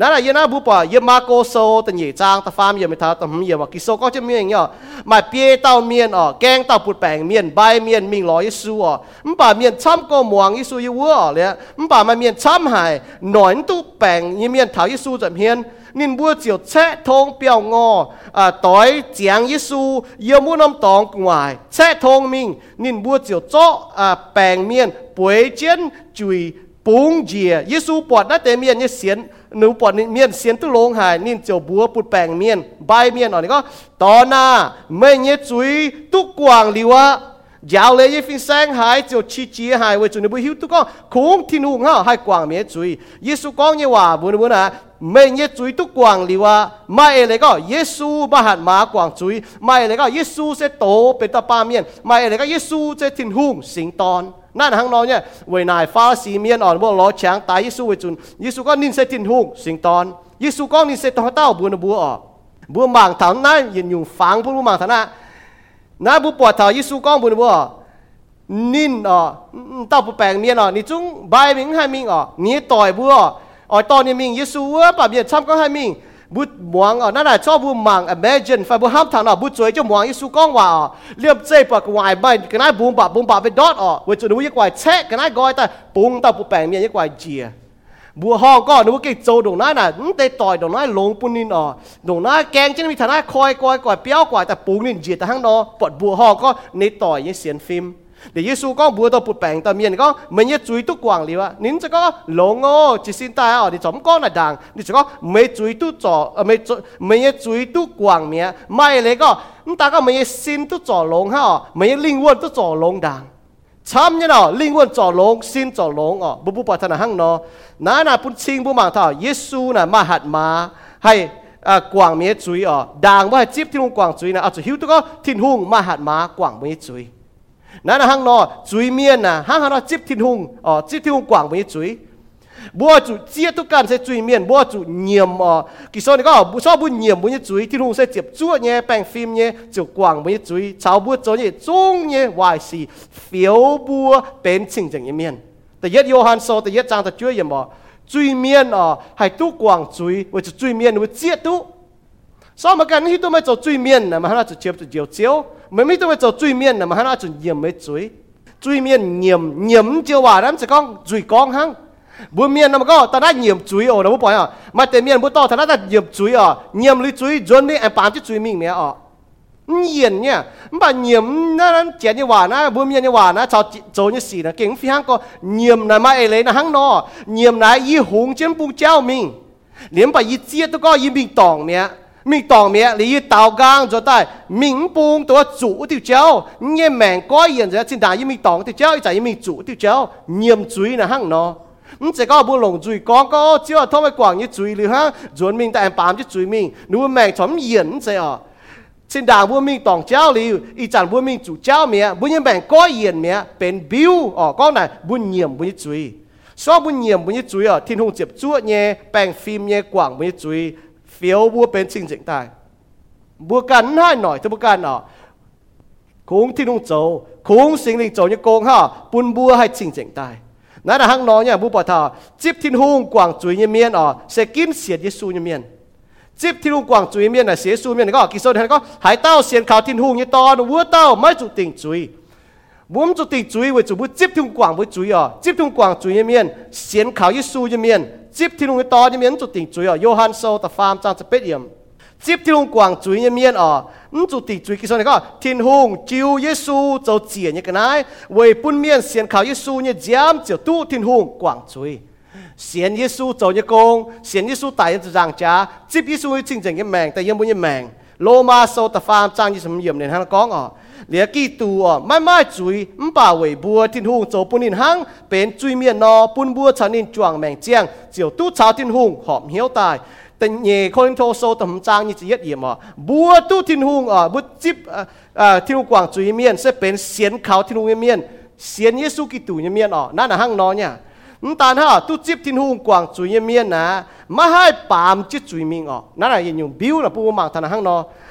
นั่นแหละยันนะบุปผาเยมาโกโซตันเหยจางตะฟามเยไม่ท้าตะหมเยว่ากิโซก็จะเมียงเนาะมาเปียเต้าเมียนอ่ะแกงเต้าปุดแปงเมียนใบเมียนมิงลอยยิสูอ่ะมันป่าเมียนช้ำก็มวงยิสูยวัวเลยมันป่ามาเมียนช้ำหายหนอนตู้แปงยี่เมียนเถายิสูจะเมียนนินบัวเจียวแช่ทงเปียวงออ่าต่อยเจียงยิสูเยี่ยมุน้ำตองกวายแช่ทงมิงนินบัวเจียวโจ้อ่าแปงเมียนป่วยเจียนจุยปุงเจียยิสูปวดนั่นแต่เมียนยี่เสียน หนูปอดเมียนเสียนตุลงหายนินเจียวบัวปุดแปงเมียนใบเมียนอ่อนนี่ก็ตอนหน้าไม่เงี้ยจุยตุกกวางลิวะยาวเลยยี่ฟินแสงหายเจียวชีจีหายไว้จุนบุหิวตุกก็คงที่นุ่งฮะให้กวางเมียจุยเยซูก้องเยว่าบุญบุญนะไม่เงี้ยจุยตุกกวางลิวะไม่เอเลยก็เยซูมาหัดมากวางจุยไม่เอเลยก็เยซูเสโตเป็นตาปาเมียนไม่เอเลยก็เยซูเสทินหุ่งสิงตอน นั่นหังนอเนี่ยเวนายฟ้าสีเมียนอ่อนว่าล้อช้างตายยิสูเวจุนยิสูก็นินเซตินหุงสิงตอนยิสูก็นินเซตองเต้าบัวนบัวออกบัวบางถามนั่นยินอยู่ฟังพวกบางฐานะน้าบัวปวดเท้ายิสูก็บัวนบัวนินอ่อเต้าปูแปลงเมียนอ่อนี่จุงใบมิงให้มิงอ่อนี่ต่อยบัวอ๋อตอนนี้มิงยิสูว่าป่าเมียนช้ำก็ให้มิง บุตรมวงอะนั่นแหละชอบบุมัง imagine ไฟบุห้ามทางอะบุตรสวยจะมวงยิสุก้องว่าอะเรียบเจ็บปากวายใบกันนั้นบุมบะบุมบะไปดอทอะเวจุนวุยกวายแช่กันนั้นกอยแต่ปุงตาปุแปงเมียยกวายเจียบัวห้องก็นึกว่าเก่โจดงนั้นน่ะเตะต่อยดงนั้นลงปุ่นนินอะดงนั้นแกงจะมีฐานะคอยกอยกอยเปี้ยวกว่าแต่ปุงนินเจียแต่ข้างนอปวดบัวห้องก็ในต่อยยังเสียนฟิล์ม เดี๋ยวเยซูก็บัวตัวปุดแปงตัวเมียนก็ไม่เนี่ยจุยตุกกวางเลยวะนินจะก็หลงอ๋อจิสินตายอ๋อนี่จอมก้อนน่ะดังนี่จะก็ไม่จุยตุจ่อไม่จุไม่เนี่ยจุยตุกกวางเมียไม่เลยก็นตาก็ไม่เนี่ยสินตุจ่อหลงฮะไม่เนี่ยลิงวนตุจ่อหลงดังช้ำเนี่ยเนาะลิงวนจ่อหลงสินจ่อหลงอ๋อบุบุปัฒนาหังเนาะนั่นน่ะปุ่นชิงบุมังท่าเยซูน่ะมาหัดมาให้อ่ากวางเมียจุยอ๋อดังว่าจิบที่ลุงกวางจุยนะเอาจะหิวตุก็ทิ้นหุ่งมาหัดมากวางเมียจุย นั่นห้างนอจุยเมียนนะห้างนอจิบทินหุงอ๋อจิบทินหุงกว่างไม่จุยบัวจุเจียตุกันใส่จุยเมียนบัวจุเนียมอ๋อกิโซนี่ก็บุชอบบุเนียมบุญจุยทินหุงใส่เจ็บจั่วเนี่ยแปลงฟิล์มเนี่ยจุกว่างไม่จุยชาวบัวโจเนี่ยจงเนี่ยวายสีเฟียวบัวเป็นสิ่งจังเมียนแต่ยัดโยฮันโซแต่ยัดจางแต่ช่วยยังบ่จุยเมียนอ๋อให้ตุกว่างจุยว่าจะจุยเมียนว่าเจียตุ sao mà cái này tôi mới cho truy miên là mà hắn chỉ chụp chiều chiếu mà mấy tôi mới cho truy miên là mà hắn chỉ nhiệm mấy chuối truy miên nhiệm nhiệm chiều hòa lắm chỉ con duy con hắn bữa miên nó mà có ta đã nhiệm chuối ở nó bố bỏ à mà tiền miên bữa to ta đã nhiệm chuối à nhiệm lấy chuối dồn đi em bán chứ chuối mình mẹ à nhiên nhá mà nhiệm nó nó chén như hòa nó bữa miên như hòa nó cho cho như xì nó kính phi hắn có nhiệm là mà ấy lấy nó hắn nó nhiệm là y hùng trên bung treo mình liền bà y chia tôi có y bình tòng mẹ mình tòng mẹ lý tàu gang cho tại mình buông tổ chủ tiêu chéo nghe mèn có yên giờ xin đại mình tòng tiêu chéo chạy mình chủ tiêu chéo nhiệm chuối là hăng nó Mình chỉ có bộ lồng chuối có có chứ là thông cái quảng như chuối lừa ha rồi mình tại em bám chứ chuối mình nếu mèn chấm hiện, sẽ ở trên đại bộ mình tòng chéo lý ý chẳng bộ mình chủ chéo mẹ bộ như mèn có hiện mẹ bên biu ở con này bộ nhiệm bộ như chuối so bộ nhiệm bộ như chuối ở thiên hùng chụp chúa nhé bèn phim nhé quảng bộ như chuối phiếu bua bên xin dịch tài. Bua cắn hai nổi thưa bua cắn nọ. Cũng thiên đông châu cũng sinh linh châu như công ha bun bua hay xin dịch tài? Nãy là hăng nói nha bua bỏ thọ chip thiên hung quảng chuối như miên ở sẽ kín xiết Giêsu như miên. Chip thiên hung quảng chuối miên là Giêsu miên có kỳ sâu này có? Hải tao xiên khảo thiên hung như to, nó vua tao mới chủ tình chuối muốn chủ tình chuối với chủ bút chip thiên quảng với chuối ở ờ. chip thiên quảng chuối như miên xiên khảo Giêsu như miên. จิบที่ลุงตอนนี้มีนจุดติ่งจุยอ่ะโยฮันโซตฟาร์มจางจะเป็ดเยี่ยมจิบที่ลุงกวางจุยเนี่ยมีนอ่ะมันจุดติ่งจุยกิโซนี่ก็ทินฮุงจิวเยซูเจ้าเจียเนี่ยกันไงเวยปุ่นเมียนเสียนข่าวเยซูเนี่ยจามเจียวตู้ทินฮุงกวางจุยเสียนเยซูเจ้าเนี่ยกงเสียนเยซูตายจะจางจ้าจิบเยซูจริงจังเนี่ยแมงแต่ยังบุญเนี่ยแมงโลมาโซตฟาร์มจางยี่สมเยี่ยมเนี่ยฮะก้องอ่ะ เหลือกี่ตัวไม่ไม่จุยมป่าเวบัวทิ้นหงโจปุ่นินหังเป็นจุยเมียนนอปุ่นบัวชานินจวงแมงเจียงเจียวตู้ชาวทิ้นหงหอมเหี้ยวตายแต่เย่คนโทโซตำจางนี่จะเย็ดเยี่ยมอะบัวตู้ทิ้นหงอะบุจิบอ่าทิ้นหุงกวางจุยเมียนเสเป็นเสียนเขาทิ้นหุงเมียนเสียนเยซูกิตูเมียนอะนั่นน่ะหังนอเนี่ยนตานฮะตู้จิบทิ้นหงกวางจุยเมียนนะมาให้ปามจิตจุยมิงออนั่นแหละยังอยู่บิวนะปูมังทานหังนอ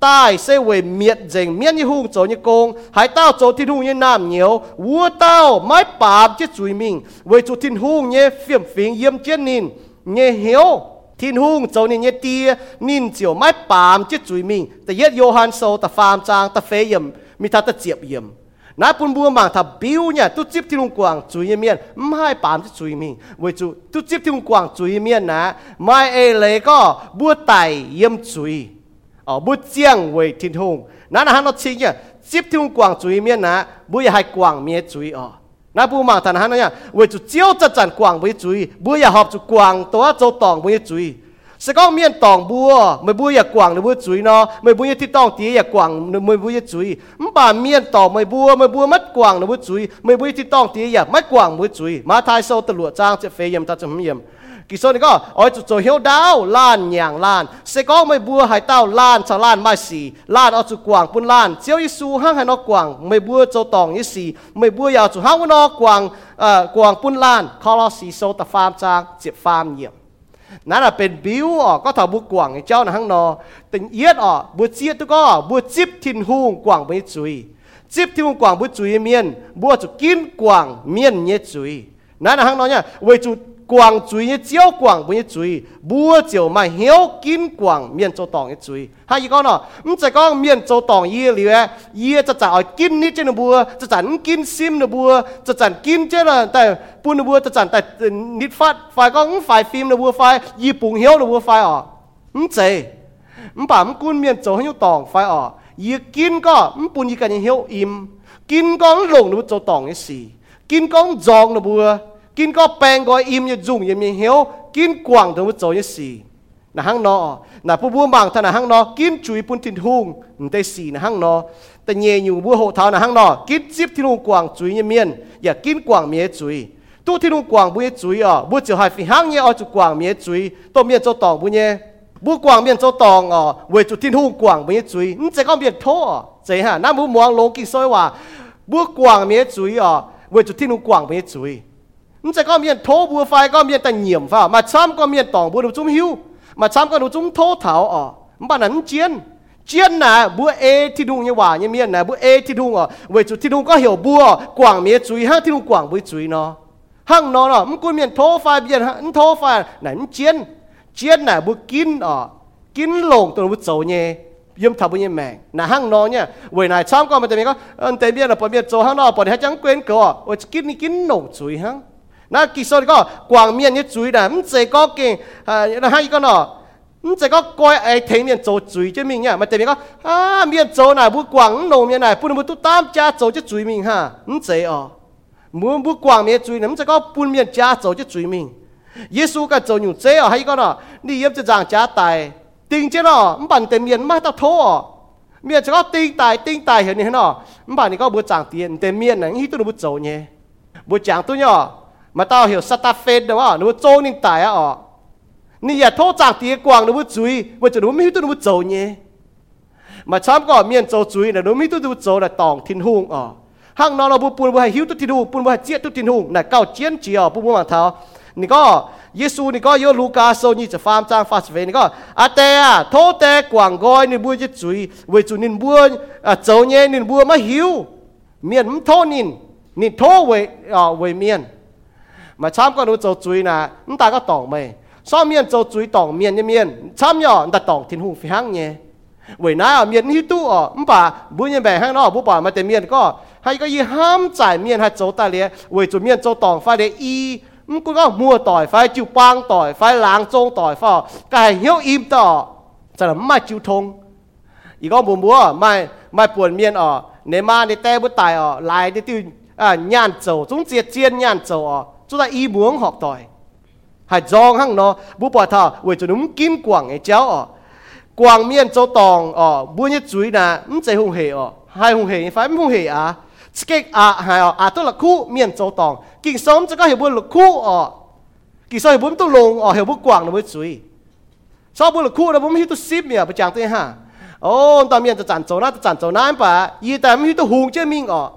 tai sẽ về miệt dành miễn như hung chỗ như công hãy tao chỗ thiên hung như nam nhiều vua tao mãi bám chết chuối mình về chỗ thiên hung như phiểm phiến yếm chết nín như hiếu thiên hung chỗ như như tia nín chiều mãi bám chết chuối mình ta yết Johan sâu, ta phàm trang ta phê yếm mi ta ta chiệp yếm nãy bún bùa mang ta biểu nha, tu chip thiên hung quang chuối như miên mãi bám chết chuối mình về chỗ tu chip thiên hung quang chuối miên nè mai e ê lệ có bùa tài yếm chuối ở bút chiang với thiên hùng nó là hắn nó chính nhá tiếp thiên quảng chú ý miên ná bây hai quảng miên chú ý ở nó bu mà thằng hắn nó nhá với chú chiếu chặt chặt quảng với chú ý bây giờ họp chú quảng tố châu tòng với chú ý sẽ có miên tòng bua mới bua giờ quảng nó bua chú ý nó mới bua thì tòng tía giờ quảng nó mới bua giờ chú ý bà miên tòng mới bua mới bua mất quảng nó bua chú ý mới bua thì tòng tía giờ mất quảng bua chú ý mà thái sâu tự lụa trang sẽ phê yếm ta chấm yếm กิโซนี่ก็อ๋อจุดโจเฮียวดาวล้านอย่างล้านเสก็ไม่บัวหายเต้าล้านชาล้านไม่สีล้านเอาจุดกว่างปุ่นล้านเจียวยิสูห้างให้นอกกว่างไม่บัวโจตองยี่สีไม่บัวยาวจุดห้างว่านอกกว่างเอ่อกว่างปุ่นล้านคอลอสีโซตฟาร์มจางเจ็บฟาร์มเยี่ยมนั่นแหละเป็นบิวอ๋อก็ถ้าบุกว่างเจ้านะห้างนอแต่เอียดอ๋อบัวเจียดก็บัวจิบทินหุงกว่างไม่จุยจิบทินหุงกว่างบัวจุยเมียนบัวจุกินกว่างเมียนเนี่ยจุยนั่นนะห้างนอเนี่ยเวจุ quảng chuối như chiếu quảng bún như chuối búa chiều mà hiếu kim quảng miền châu tòng như chuối hai gì con nó không chỉ có miền châu tòng yê liu á y cho trả ở kim nít trên búa cho trả kim sim nó búa cho trả kim trên là tại bún nó búa cho trả tại nít phát phải có không phải phim nó búa phải y bùng hiếu nó búa phải ở không chỉ không bảo không cun miền châu hiếu tòng phải ở yê kim có không bún y cái hiếu im kim có lồng nó búa châu tòng cái gì kim có giòn nó búa กินก็แปลงก็อิ่มอย่าจุ่งอย่ามีเหี้ยวกินกว่างถึงว่าโจยสีนะฮังนอนะผู้บัวบางท่านนะฮังนอกินจุยปุ่นทินหุงได้สีนะฮังนอแต่เยอยู่บัวโหเท้านะฮังนอกินจิบทินุงกว่างจุยเมียนอย่ากินกว่างเมียจุยตู้ทินุงกว่างบุญจุยอะบัวจะหายฝีฮังเนี่ยเอาจุกว่างเมียจุยตัวเมียเจ้าตองบุญเนี่ยบุวกว่างเมียนเจ้าตองอะเวจุทินหุงกว่างบุญจุยนี่จะก็เบียโทษใจฮะน้ามือมองลงกินซอยว่าบัวกว่างเมียจุยอะเวจุทินุงกว่างเมียจุย มันจะก็มีนโทบัวไฟก็มีนแต่เหนียมฟ้ามาซ้ำก็มีนตองบัวดูจุ้มหิวมาซ้ำก็ดูจุ้มโทเถาอ๋อมันบ้านนั้นเจียนเจียนนะบัวเอที่ดุงยังหวานยังเมียนนะบัวเอที่ดุงอ๋อเวจุที่ดุงก็เหี่ยวบัวกว่างเมียจุยห้างที่ดุงกว่างบัวจุยเนาะห้างเนาะเนาะมันกูเมียนโทไฟเมียนห้างโทไฟไหนมันเจียนเจียนนะบัวกินอ๋อกินหลงตัวบัวโจเนี่ยยิ่มทับยิ่มแมงนะห้างนอนเนี่ยเวนายช้ำก็มันจะมีก็อันเต็มเบี้ยนะปนเบี้ยโจห้างนอปนให้จังเกวนก็ว่ากินนี่กินหนงจุยห้าง 那其实个光面嘅水啦，唔系个嘅啊，那还一个喏，唔系个该爱听面做水即面呀，咪特别个啊面做嗱，不光路面嗱，不能不都担家做即水面哈，唔系哦，唔不光面水，唔系个半面家做即水面。耶稣个做牛仔哦，还一个喏，你要就这样家大，定即喏，唔办对面乜都拖哦。面就个定大定大系你喏，唔办你个不长点对面呢，你都不做呢，不讲对喏。mà tao hiểu sát ta phê đúng không nó trâu nên tài á ọ ni ya thô chạc tía quang nó chui vậy cho nó mới tôi nó trâu nhé mà chăm có miền trâu chui là nó มาต้าเหี่ยวสตาเฟนเดี๋ยวว่าหนูโจงนิ่งตายอะอนี่อย่าโทษจากตีกวางหนูจุยว่าจะหนูไม่ตัวหนูโจเนี่ยมาช้ำก่อนเมียนโจจุยนะหนูไม่ตัวหนูโจนะตองทินหุงอ๋อห้างนอนเราบุปูนบุให้หิวตุทินหุงปูนบุให้เจี๊ยตุทินหุงนะเก้าเจียนเจียวปูนบุมังเท้านี่ก็เยซูนี่ก็โยลูกาโซนี่จะฟาร์มจ้างฟาสเฟนนี่ก็อาเตะโทษแต่กวางก้อยนี่บุวจะจุยเวจุนินบัวอะโจ้เนี่ยนินบัวมาหิวเมียนมันโทษนินนี่โทษเวอ่าเวเมียน mà chăm con nó cho chui nà chúng ta có tòng mày sao miên cho chui tòng miên như miên, chăm nhỏ đặt tòng thiên hùng phi hăng nhé vậy nãy ở miên hữu tu ở ông bà bữa như bè hang nó bố bà mà tiền miên có hay có gì ham giải miên hay chỗ ta liền vậy chủ miên cho tòng phải để y ông cũng có mua tỏi phải chịu bang tỏi phải láng trông tỏi phải cái hiếu im tỏ cho là mai chịu thông ý có mùa mùa mai mai buồn miền ở nếu mà để te bút tài ở lại để tiêu à nhàn trầu chúng diệt chiên nhàn trầu ở chúng ta ý muốn học tỏi hãy do hăng nó bố bỏ thà với cho đúng kim quảng ấy chéo ở quảng miên châu tòng ở bố nhất chuối nà không chạy hùng hề ở hai hùng hề phải hùng hề à cái à hai ở à tôi là khu miên châu tòng kinh sống cho các hiểu bố là khu ở kinh sống hiểu bố tôi lùng ở hiểu bố quảng là bố chuối sau bố là khu là bố hiểu tôi ship mía bố chẳng tôi ha ô tao miên tôi chản châu na tôi chản châu na em bà y tại hiểu tôi hùng chứ mình ở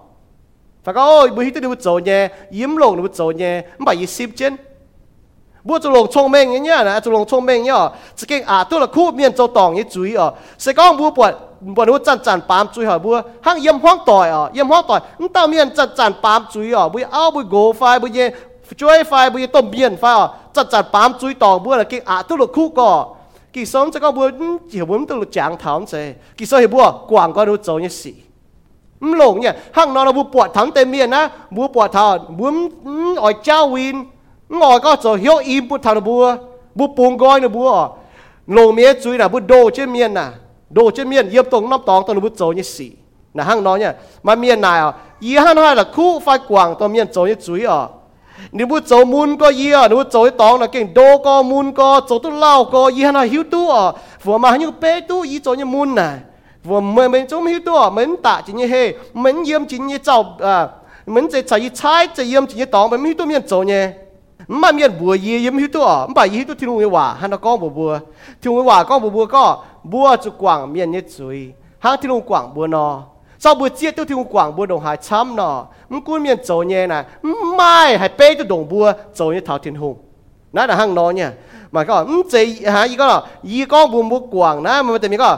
phải có ơi bữa hít tôi đi bút dầu nhé, yếm lồng đi bút dầu nhé, mà phải yếm xịp chân bút dầu lồng trong mình nhé nhá là dầu lồng trong mình nhá. Chỉ cái à tôi là khu miền châu tòng như chú ý ở. Sẽ có bút bột bột bút chăn chăn bám, chú ý ở bút hang yếm hoang tỏi ở, yếm hoang tỏi chúng tao miền chăn chăn bám, chú ý ở. Bút ao bút gỗ phai bút nhé chú phai bút tôm miền phai ở. Chăn chăn bám, chú ý tòng bút là cái à tôi là khu cỏ. Kỳ sống sẽ có bút chỉ muốn tôi là chẳng thảo sẽ. Kỳ sống hiểu bút quảng qua đâu châu như xì มหลงเนี่ยห้างนอนเราบัวปวดทั้งเต็มเมียนนะบัวปวดเท้าบัวอ่อยเจ้าวิน ngồi có cho hiếu im bút thằng bùa bút bùng gói nữa bùa lô mía chuối là bút đồ trên miền nà đồ trên miền yếm tông năm tòng tông bút dấu như xỉ là hang nói nha mà miền này à ý hang nói là khu phải quảng tông miền dấu như chuối à nếu bút dấu mun có ý à nếu bút dấu tòng là kinh đồ có mun có dấu tu lao có ý hang nói hiếu tu à vừa mà như bé tu ý dấu như mun này vừa mình mình chúng hiếu tu à mình tạ chỉ như he mình yếm chỉ như cháu à mình chỉ chạy chạy chỉ yếm chỉ như tòng mình hiếu tu miền dấu như มันมีบัวยียิ้มหิตัวมันไปยี่ตัวที่ลุงว่าฮันก็บัวบัวที่ลุงว่าก็บัวบัวก็บัวจุกว่างเมียนยี่จุยหางที่ลุง vô mình chúng mình hiểu to mình tạ 我们们中有多门打进去嘿，门淹进去造啊，门在在一拆在淹进去倒，门有多面走呢？mà à, miền bùa gì yếm hiểu hữu tụ mà gì tụ thiên người hòa hắn nó có bùa bùa. Thiên người hòa có bùa bùa có bùa chụp quảng miền như rồi hắn thiên người quảng bùa nó sau bùa chia tiêu thiên người quảng bùa đồng hải chấm nó mắm cún miền chỗ nhẹ nè mai hải bê tụ đồng bùa chỗ như thảo thiên hùng. Nói là hắn nó nha mà có mắm gì hả gì có là gì có bùa bùa quảng nè mà mình tìm có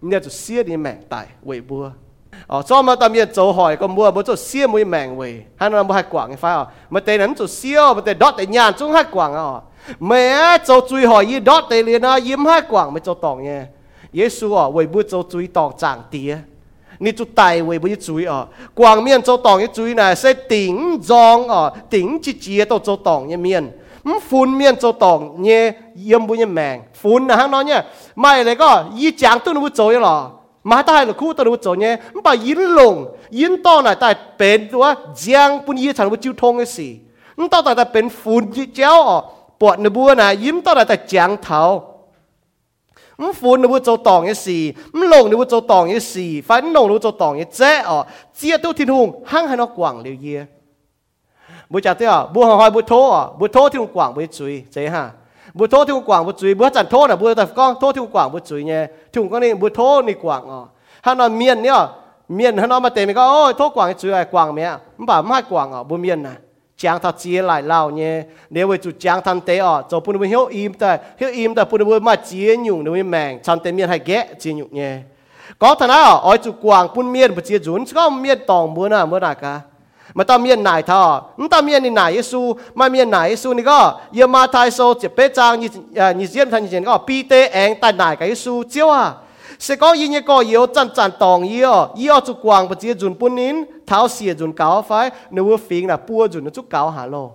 nên chủ xia đi mèn tại vậy bùa 哦，所以嘛，当面做害个冇啊，冇做烧冇命为，系那冇系广嘅快哦，咪地人做烧，咪地 dot 地人中系广啊，咪啊做最害依 dot 地连啊，淹系广咪做当嘅，耶稣啊为不做最当长啲。你做大为不要注意哦，光面做当一注意呢，是顶装哦，顶直接都做当一面， ฝุ่นเมียนโจตองเยเยี่ยมบุญแมงฝุ่นนะฮะน้องเนี่ยไม่เลยก็ยี่จางตุ้นวุโจยหรอมาได้หรอคู่ตุ้นวุโจเนี่ยมันไปยินลงยินต้อนหน่อยแต่เป็นตัวจางปุ่นยี่ฉันวุจิวทงไอ้สิมันต้อนแต่เป็นฝุ่นยี่เจ้าอ๋อปวดนบัวนะยิ้มต้อนแต่จางเท้ามันฝุ่นนบัโจตองไอ้สิมันลงนบุโจตองไอ้สิฝันลงนบัโจตองไอ้เจ้อ๋อเจียตุทินหงห้างหันอกกว่างเลียเย่ย บัวจัดเตี้ยบัวหอยบัวโทบัวโทที่หงกว่างบัวจุยเจ้าฮะ bữa thô thì quảng bữa chuối bữa chẳng thô là bữa tập con thô thì quảng bữa chuối nhé thì con này bữa thô này quảng à hắn nói miền nhá miền hắn nói mà tên mình có ôi thô quảng chuối ai quảng mẹ không bảo mai quảng à bữa miền này chẳng thật chia lại lao nhé nếu với chủ chẳng thân tế à cho bữa hiểu im tại hiểu im tại bữa mà chia nhung nếu mèn chẳng tế miền hay ghé chia nhung nhé có thằng nào ở chủ quảng bún miền bữa chia dún có miền tòng bữa nào bữa nào cả มาตามียนนายท่อมตามียนนี่นายเยซูมามียนนายเยซูนี่ก็ยามาไทโซเจ็บเปจางนี่นี่เจียนทันนี่เจนก็ปีเตเองแต่นายกับเยซูเจ้าอ่ะเสก็ยินก็เยอจันจันตองเยอเยอจุกวางปะเจียจุนปุ่นนินเท้าเสียจุนเก่าไฟเนื้อฟิงน่ะปัวจุนจุก mà ta miền nải thọ ta miền đi nải Giêsu mà miền nải Giêsu này có giờ mà thái số chỉ bé trang như à, như diễn thành diễn có pi anh tại nải cái Giêsu chiếu à? Sẽ có gì như có chân chân tòng yếu yếu chú quang và chia dùn bún nín. Tháo xìa dùn cáo phải nếu vừa là bua dùn, nó chú cáo hà lô.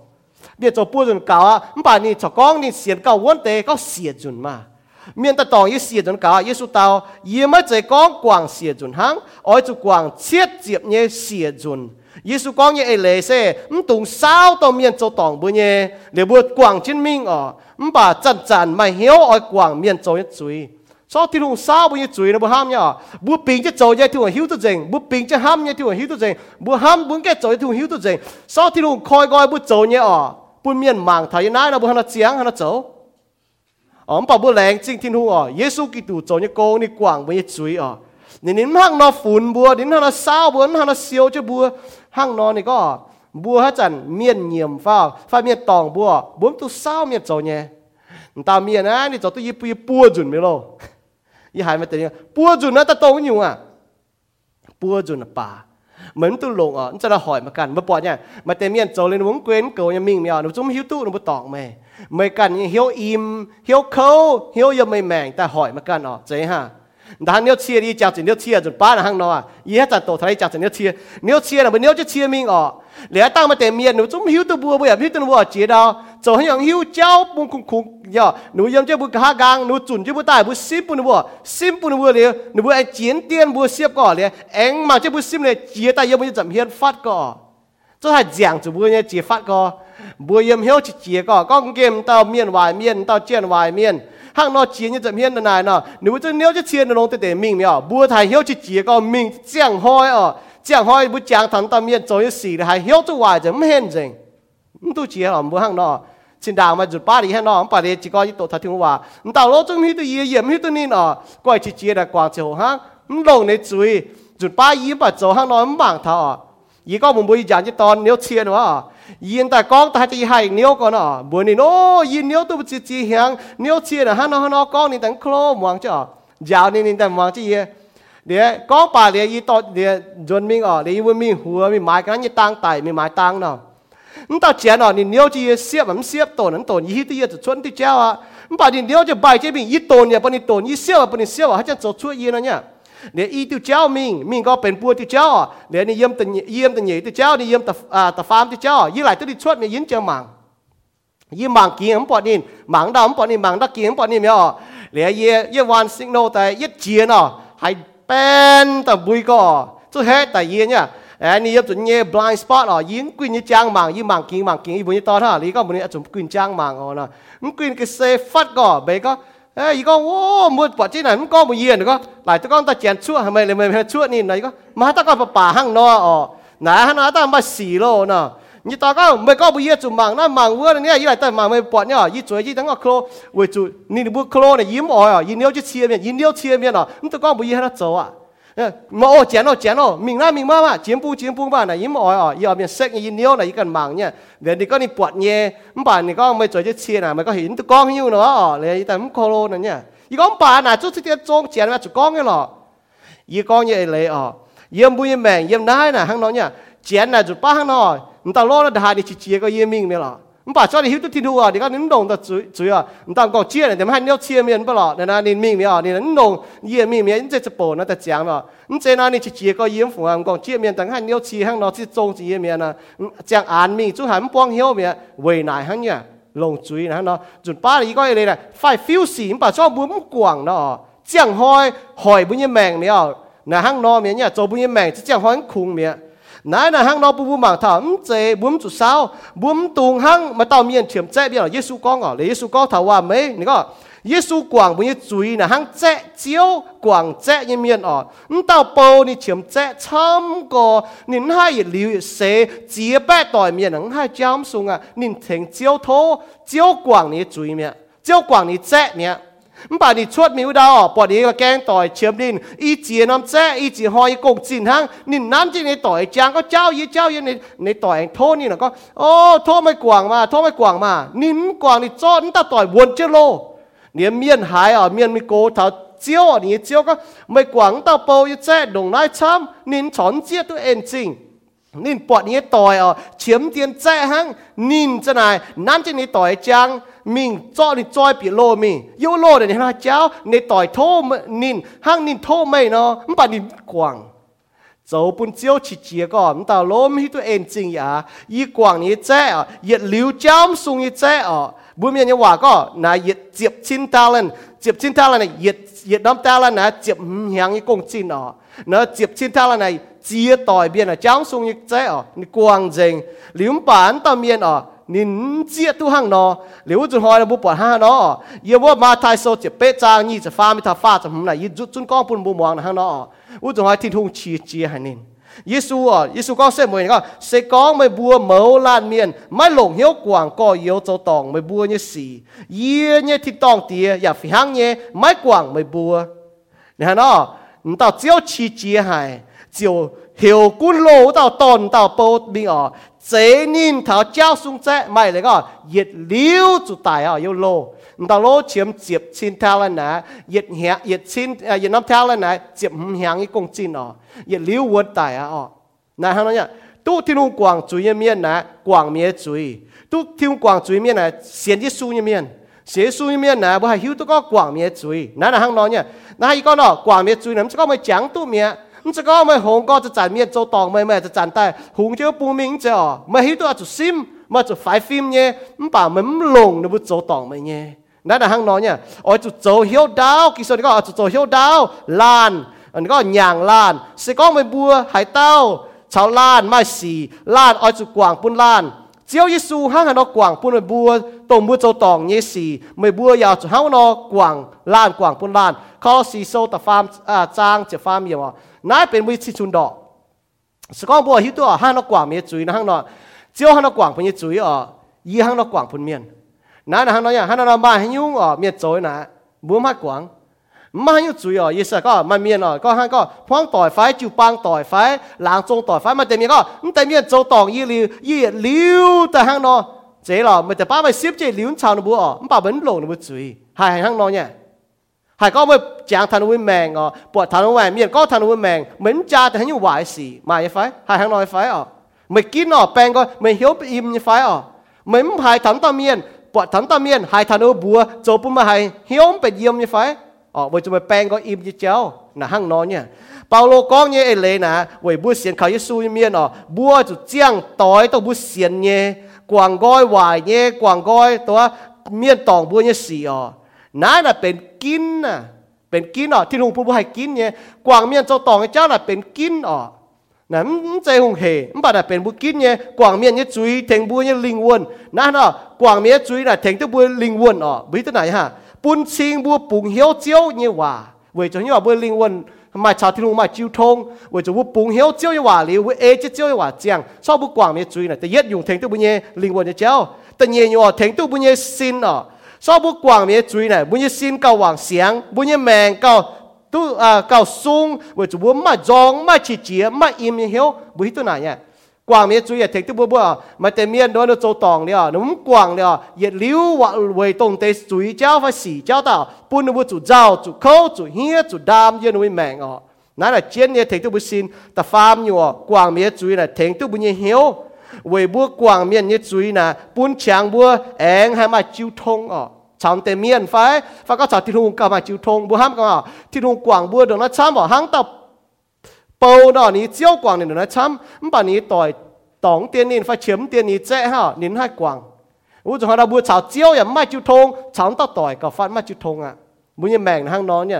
Biết cho bua dùn cáo à bà ni cho con ni xiên cáo vốn tê, có xìa dùn mà. Miền ta tòng yếu xìa dùn cáo yếu tao. Yếu mới chơi con quang xiết dùn hăng ở chú quang chết diệp nhé xiết dùn. Giêsu con như ấy lệ xe,唔懂sao tao miền châu tòng bữa nhé, để bữa quảng chân minh ở,唔bà chân chân mà hiểu ở quảng miền châu nhất chuối. Sao thì hùng sao bữa như chuối nó bữa ham nhá, bữa pin cho châu như thì hùng hiếu tự dình, bữa pin cho ham như thì hùng hiếu tự dình, bữa ham bữa cái châu thì hùng hiếu tự dình. Sao thì hùng coi coi bữa châu như ở, bữa miền mảng thấy nãy nó bữa hắn nó chiang hắn nó châu. Ở bà bữa lẹng chính thiên hùng ở, Giêsu Kitô châu như cô như quảng bữa như chuối ở. Nên nín hang nó phun bùa, nín hang nó sao bùa, nín hang nó siêu cho bùa, ห้างนอนนี่ก็บัวฮะจันเมียนเงียมฟ้าฟ้าเมียนตองบัวบัวตุเศร้าเมียนโจเนี่ยตาเมียนะนี่จอตัวยี่ปุยปัวจุนไม่รู้ยี่หายมาแต่เนี่ยปัวจุนนะตะตรงอยู่อะปัวจุนป่าเหมือนตุลงอะจะละหอยมากันมาปอดเนี่ยมาเต็มเมียนโจเลยนุ่งเกวนเกยมิงเมียวนุ่งจุ้มหิวตู้หนุ่งตอกแม่ไม่กันเหี่ยวอิ่มเหี่ยวเขาเหี่ยวยังไม่แมงแต่หอยมากันอะเจ๊ฮะ ดางเนี้ยเชียดีจากจนเนี้ยเชียจนป้าหนังเนาะยี่ห้อจัดโตทะเลจากจนเนี้ยเชียเนี้ยเชียน่ะมันเนี้ยจะเชียมิงอ๋อเหลือตั้งมาแต่เมียหนูจุ้มหิวตัวบัวบ่อยหิวตัวบัวเจียดาวจะให้ยังหิวเจ้าปุ่งคุ้งคุ้งย่อหนูยำเจ้าบุกหากางหนูจุนเจ้าบุตายบุซิปุ่นบัวซิปุ่นบัวเลยหนูบัวไอเจียนเตียนบัวเสียบก่อเลยเอ็งมาเจ้าบุซิมเลยเจียตายยังไม่จำเฮียนฟัดก่อจะให้เจียงจุบัวเนี่ยเจียฟัดก่อบัวยำเหี้ยวเจียก่อก้องเกมเต่าเมียนวายเมียนเต่าเจียนวายเมียน hàng nó chia như chậm hiên này nọ nếu cho nếu cho chia nó nông để mình mèo bùa thầy hiếu chỉ chia có mình chẳng hoi ở. Chẳng hoi bùa chẳng thằng tâm miên cho xì là hay hiếu cho hoài chậm hiên gì tu chia ở bùa hàng nọ. Xin đào mà rụt ba đi hàng nọ ba đi chỉ có những tổ thật thiên hòa. Tao lỗ trong hiếu tôi yếm yếm hiếu tôi nín ở quay chỉ chia là quảng chiều hàng lồng này chui rụt ba yếm bà cho hàng nọ bảng thọ 而家唔会人一当你切喎，现在讲但系系你个呢，唔你喏，现你都不知知响，你切啊，哈喏哈喏讲你等 close 望咗，教你你等望啲嘢，你讲白你一到你人民哦，你会咪หัว咪买紧一当大咪买当呢。咁到钱哦，你鸟只摄唔摄多能多，一啲嘢就穿啲胶啊，咁把你鸟就摆这边一多呢，把你多一摄啊，把你摄啊，还真做出嘢了呢。 เนี่ยอีตัวเจ้ามิงมิงก็เป็นปัวตัวเจ้าเนี่ยนี่เยี่ยมตัวเยี่ยมตัวใหญ่ตัวเจ้านี่เยี่ยมตัวอ่าตัวฟาร์มตัวเจ้ายี่หลายตัวที่ชดเนี่ยยินเจ้ามังยี่มังกินปอดนี่มังดำปอดนี่มังดักกินปอดนี่ไม่อ๋อเนี่ยยี่ยี่วันสิงโนแต่ยี่เจียนอ๋อให้เป็นตัวบุยก็ตัวเฮ็ดแต่ยี่เนี่ยอันนี้ยี่ตัวเนี่ย blind spot อ๋อยิงกุนยี่จ้างมังยี่มังกินมังกินยี่บุญยี่ต่อท่านี่ก็บุญยี่จุ่มกุนจ้างมังอ๋อนะมันกุนก็เซฟัดก็เบก็ ê ý con ô mua quả chi này có một yên được có lại tôi con ta chèn chua hay mày mày chua nhìn này có mà ta có bà hăng nó ờ nãy hắn nói ta mà xì lô nè như ta có mày có một yên chủ mạng nó mạng vừa này ý lại ta mà mày bọn nhá ý chuối ý thằng có klo với chủ nhìn bữa klo này yếm ỏi à ý nếu chứ chia miệng ý nếu chia miệng à tôi có một yên nó 走啊 mà ô chén ô chén ô mình na mình mà mà chén bu chén bu mà này im ỏi ỏi giờ mình xét như nếu này cần mạng nha để đi có đi bọt nhẹ bà này đi có mấy chỗ chứ chia nào mấy có hiện tôi con nhiêu nữa để tại không lô này nha ý con bà này chút chút trông chén mà chú con cái lọ ý con như lấy à yếm bu yếm mèn yếm nái nè hăng nó nha chén này chú ba hăng nó người ta lô nó đại đi chỉ chia có yếm mình mới lọ มป่าชอบหิวตุทินหัวดีก็นิ่งดงแต่จุยจุยอ่ะมตามกองเชี่ยเนี่ยแต่ไม่ให้เนี่ยเชี่ยเมียนปล่ะเนี่ยนะนินมีเนี่ยนี่นิ่งดงเยี่ยมีเมียนจะจะปนะแต่จางเนาะนี่เจนานี่ชิจีก็ยิ้มฝัวกองเชี่ยเมียนแต่ให้เนี่ยเชี่ยห้างเนาะที่จงจีเมียนนะจางอ่านมีจุหันป้องเหี้ยวเมียเวยนายห้างเนี่ยลงจุยนะเนาะจุดป้าอีก็เลยนะไฟฟิวสีมป่าชอบบุ้มกว่างเนาะจางหอยหอยบุญยแมงเนี่ยนะห้างนอเมียเนี่ยโจบุญยแมงจะจางหอยคุ้งเมีย nãy là hang nó bùm bùm mảng thảo chế bùm chủ sao? Bùm tung hang mà tao miền chiếm chế bây là Giêsu con à? ngỏ lấy Giêsu con thảo hòa mấy nè có Giêsu quảng bây giờ chui là hang chế chiếu quảng chế như miền ở, à? tao bầu ni chiếm chế chăm có nín hai liu xế chia bè tỏi miền ấm à? hai chăm sung à? Nín thành chiếu thô chiếu quảng ni chui miền chiếu quảng ni chế มป่านี่ชวดมีอุดาออกปอดีก็แกงต่อยเชื่อมดินอีเจียน้ำแจ้อีเจียหอยกงจินหังนี่น้ำจีในต่อยจางก็เจ้ายี่เจ้ายี่ในในต่อยโทนี่นะก็โอ้โทไม่กว่างมาโทไม่กว่างมา นินกว่างนี่จอดตาต่อยวนเจโลเนี่ยเมียนหายอ่ะเมียนมีโกเท้าเจียวอ่ะนี่เจียวก็ไม่กว่างตาโปยี่แจ้ดงนายช้ำนินฉอนเจียตัวเองจริง นินปอดนี้ต่อยอะเฉียมเตียนแจ้หังนินจะไหนนั่นจะนี่ต่อยจังมิงจ้อนี่จ้อยปีโลมียโลเดี๋ยวนี้นะเจ้าในต่อยโทนินห้างนินโทไม่เนาะมันปานินกว่างเจ้าปุ่นเจียวฉีเจียก่อนแต่ล้มให้ตัวเองจริงอย่ายี่กว่างนี้แจ้อะเหยียดลิ้วจ้ามสูงยี่แจ้อะบุญมีนี่ว่าก็นายเหยียดเจียบชินตาลันเจียบชินตาลันเหยียดเหยียดน้ำตาลันนะเจียบหยังยี่กงจินอะเนาะเจียบชินตาลันน่ะ chia tỏi biên là cháu sung như thế ở, ni quang dình liếm bản ta miên ở nín chia tu hàng nó liu chun hỏi là bu bỏ ha nó yêu bu ma thai so chỉ bê trang như chỉ pha mi thà pha chỉ hum này yêu chun con bun bu mong hàng nó u chun hỏi thiên hung chia chia hai nín Giêsu ở Giêsu con sẽ mời nó sẽ có mấy bùa mẫu lan miền mấy lồng hiếu quảng có yếu châu tòng mấy bùa như xì yê như thịt tòng tía ya dạ phi hang nhé mấy quảng mấy bùa nè nó tao chiếu chi chia hài 就后官路到当到报边哦，这年头交送者咪嚟个热料就大啊，要路，唔到路签接千条啦呢，热响热千诶热南条啦呢，接唔响一公斤哦，热料活大啊哦， nà hang nó nhá tu thiên hùng quảng chuối như miên nà quảng mía chuối tu thiên hùng quảng chuối miên nà xiên như su như miên xiên su như miên nà bữa hay hiu tu có quảng mía chuối nà là hang nó nhá nà hay con nó quảng mía chuối nà nó có mấy chẳng tu mía 咁这个咪红哥就站面做当咪咪就站低，红咗半面啫哦，咪喺度做心，咪做快 film 啫，咁把咪唔龙你会做当咪啫。นั่นนะฮังนอนเนี่ยอ๋อจุดโจเฮียวดาวกิโซนี่ก็จุดโจเฮียวดาวลานอันนี้ก็หยางลานสิก็ไม่บัวหายเต้าชาวลานไม่สีลานอ๋อจุดกว่างปุ่นลานเจียวยิสูห้างหันกว่างปุ่นไม่บัวตรงบัวโจตองเยสีไม่บัวยาวจุดห้างนกว่างลานกว่างปุ่นลานข้อสีโซตะฟาร์มอ่าจ้างจะฟาร์มเยี่ยม นายเป็นวิชิจุนดอกสกองบัวฮิตัวห้างนกกว่างมีจุยนะห้างนอเจ้าห้างนกกว่างพญจุยอ่อยี่ห้างนกกว่างพนเมียนนาะนะห้างนอย่างห้างนอมาให้ยุ่งอ่อเมียจุยนะบัวมากกว่างมาให้จุยอ่อยี่สก็มันเมียนอ่อก็ห้างก็พ้องต่อยไฟจูปังต่อยไฟหลางจงต่อยไฟมาแต่เมียก็แต่เมียนโจตองยี่ลิวยี่ลิวแต่ห้างนอเจ๋หรอมันจะป้าไปเสียบเจ๋ลิวชาวนบัวอ่อมันป้าเหมือนหลงนบัวจุยหายห้างนอเนี่ย มไปเยี่ยมยังไฟอ๋อไปจะไปแปลงก็อิ่มยี่เจ้าหน้าห้างนอนเนี่ยเปาโลก้องเนี่ยเอเลยนะเว้ยบัวเสียนเขาเยซูเมียนอ๋อบัวจะเจียงต่อยตัวบัวเสียนเนี่ยกวางก้อยหวายเนี่ยกวางก้อยตัวเมียนตองบัวเนี่ยสีอ๋อนั่นน่ะเป็น กินน่ะเป็นกินอ๋อที่ลุงพูดว่าให้กินเนี่ยกวางเมียนเจ้าตองเจ้าน่ะเป็นกินอ๋อ nèใจhùng hề bà đã bên bu kín nhé quảng miền nhé chuối thành bu nhé linh quân nè nó quảng miền chuối là thành tức bu linh quân ở bây giờ này ha bún xin bu bùng hiếu chiếu như hòa vậy cho như là bu linh quân mà chào thiên hùng mà chiêu thông vậy cho bu bùng hiếu chiếu như hòa liu với ê chiếu chiếu như hòa chiang sau bu quảng miền chuối này tự yết dùng thành tức bu nhé linh quân nhé chiếu tự nhiên như thành tức bu nhé xin ở so bu quang miền chui này bu như xin cao hoàng sáng bu như mèn cao tu à cao sung bu chủ bu mà giong mà chỉ chỉ mà im như bu bố tu này nhá quang miệt chui ý thấy tu bu bố mà tên miền đó nó châu tòng đi à nó muốn đi à yết liu wa wei tông tế chui ý cháu phải xỉ cháu tao bu nó bu chủ giàu chủ khâu chủ hia chủ đam yên nó mới mèn à nãy là chiến nhé thấy tu bu xin ta farm nhiều quang miệt chui ý là thấy tu bu như hiếu về chọn tề miền phải và có chọn thiên hùng cả mà chịu thông bùa ham cả mà hùng quảng bùa đường nó chăm bỏ hang tập. Bầu đó ní chiếu quảng này đường nó chăm. Bà ní tỏi tổng tiền nín phải chiếm tiền ní dễ ha nín hai quảng. U chúng ta bùa chọn chiếu ya mai chịu thông chọn tao tỏi cả phát mai chịu thông à muốn như mèn hang nó nhỉ?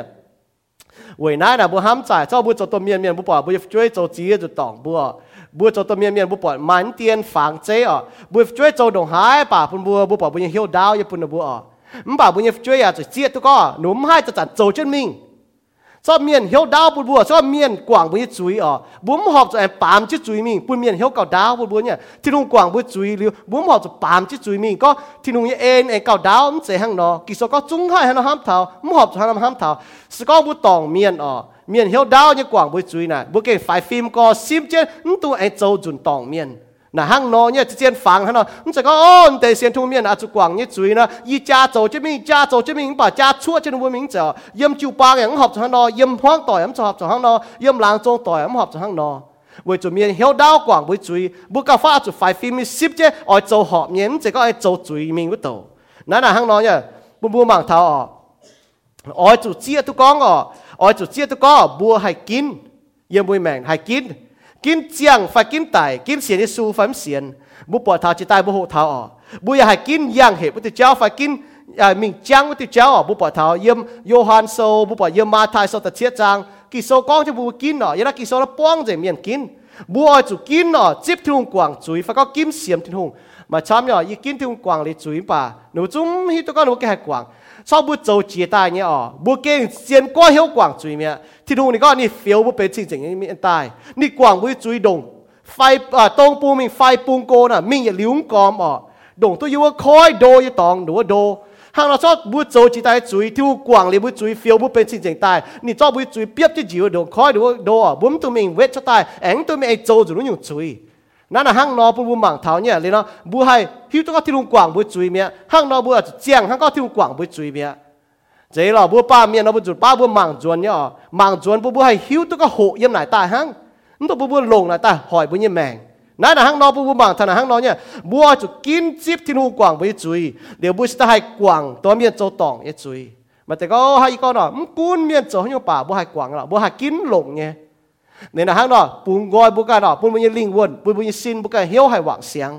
Vậy nãy là bùa ham giải cho bùa cho tôi miền miền bùa bỏ bùa chơi cho chỉ cho tổng bùa. บัวจตัวเมียเมียนบัวปอดมันเตียนฝังเจ้อบัวช่วยโจดงหายป่าปุ่นบัวบัวปอดบัวยังเหี่ยวดาวยังปุ่นบัวอ่อ mình bảo bây giờ chơi à rồi chia tôi có núm hai tôi chặt dầu chân mình cho miền hiếu đau bùn bùa cho miền quảng bùn chuối ở bùm họp cho em bám chiếc chuối mình bùn miền hiếu cào đau bùn bùa nhỉ thì nung quảng bùn chuối liu bùm họp cho bám chiếc chuối mình có thì nung em em cào đau em sẽ hăng nó kỳ số có trung hai nó ham thảo bùm họp cho nó ham thảo sẽ có bùn tòng miền ở uh, miền hiếu đau như quảng bùn chuối này bùn cái phải phim có sim chứ tu em châu dùn tòng miền na hang no nhé chỉ phẳng hắn nó nó sẽ có ôn để xem thu miên à chú quảng như chuối nó y cha tổ chứ mình cha tổ chứ mình bảo cha chúa chứ nó mình chờ yếm chú ba cái học cho hắn nó yếm hoang tỏi yếm cho học cho hắn nó yếm lang trong tỏi yếm học cho hắn nó với chú miên hiếu đau quảng với chuối bu cà phá chú phải phim mình ship chứ ở chỗ họp nhé chỉ có ở chỗ chuối mình với tổ nãy là hang nó nhé bu bu mảng thảo ở ở chú chia tu con ở ở chú chia tu con bua hay kín, yếm bui mèn hay kín kim chiang phải kim tài, kim xiên su phải xiên bố bỏ thảo chỉ tài bố hộ thảo ở. Bu ya hai kim yang hệ bu tự cháu phải kim à mình chăng bu tự cháu ở. Bu bỏ thảo yếm Johann so bố bỏ yếm Ma Thái so ta chia chăng kỳ số con cho bu kim nọ yếm kỳ số nó bong rồi miền kim bố ơi chủ kim nọ tiếp thiên quảng chuối, phải có kim xiêm thiên hùng. Mà chăm nhỏ y kim thiên quảng lấy chuối bà nếu chúng hi tôi có nếu cái hạt quảng. Sau bu dầu chia tài nhé ở bu kia xiên qua hiệu quảng chuối miệng ที่ดูนี่ก็นี่เฟียวบุเป็นจริงจริงนี่มีอันตายนี่กว่างบุจุยดงไฟอ่าตองปูมิงไฟปูงโกน่ะมิงอย่าลิ้วกอมอ่ะดงตัวอยู่ว่าคอยโดยตองหนูว่าโดหางเราชอบบุโจจีตายจุยที่กว่างเลยบุจุยเฟียวบุเป็นจริงจริงตายนี่ชอบบุจุยเปียบที่จิวดงคอยดูว่าโดอ่ะบุ้มตัวมิงเวทชะตายแองตัวมิงไอโจจุนุ่งจุยนั่นน่ะห้างนอปุ่นบุหมังเท้าเนี่ยเลยเนาะบุให้ฮิวตัวก็ที่ลุงกว่างบุจุยเมียห้างนอบุอาจจะเจียงห้างก็ที่ลุงกว่างบุจุยเมีย เจ๋อบุป้าเมียนอบุจุป้าบุหมังจวนเนี่ยอ๋อหมังจวนบุบุให้ฮิวตัวก็โหยำไหนตายห้าง nó tôi bua lồng là ta hỏi bua như mèng nãy là hang nó bua bằng thằng hang nó nhá bua chủ kín chip thiên hu quảng với chuối đều bua sẽ hai quảngตัวmiền châu tòng ấy chuối màแต่ก็ให้ก็เนาะมันกุ้นเมียนโจให้ยป่าบ่ให้กวางเนาะบ่ให้กินหลงไงเนี่ยนะฮะเนาะปูงกอยบ่กันเนาะปูมันยังลิงวนปูมันยังซินบ่กันเหี่ยวให้หวังเสียง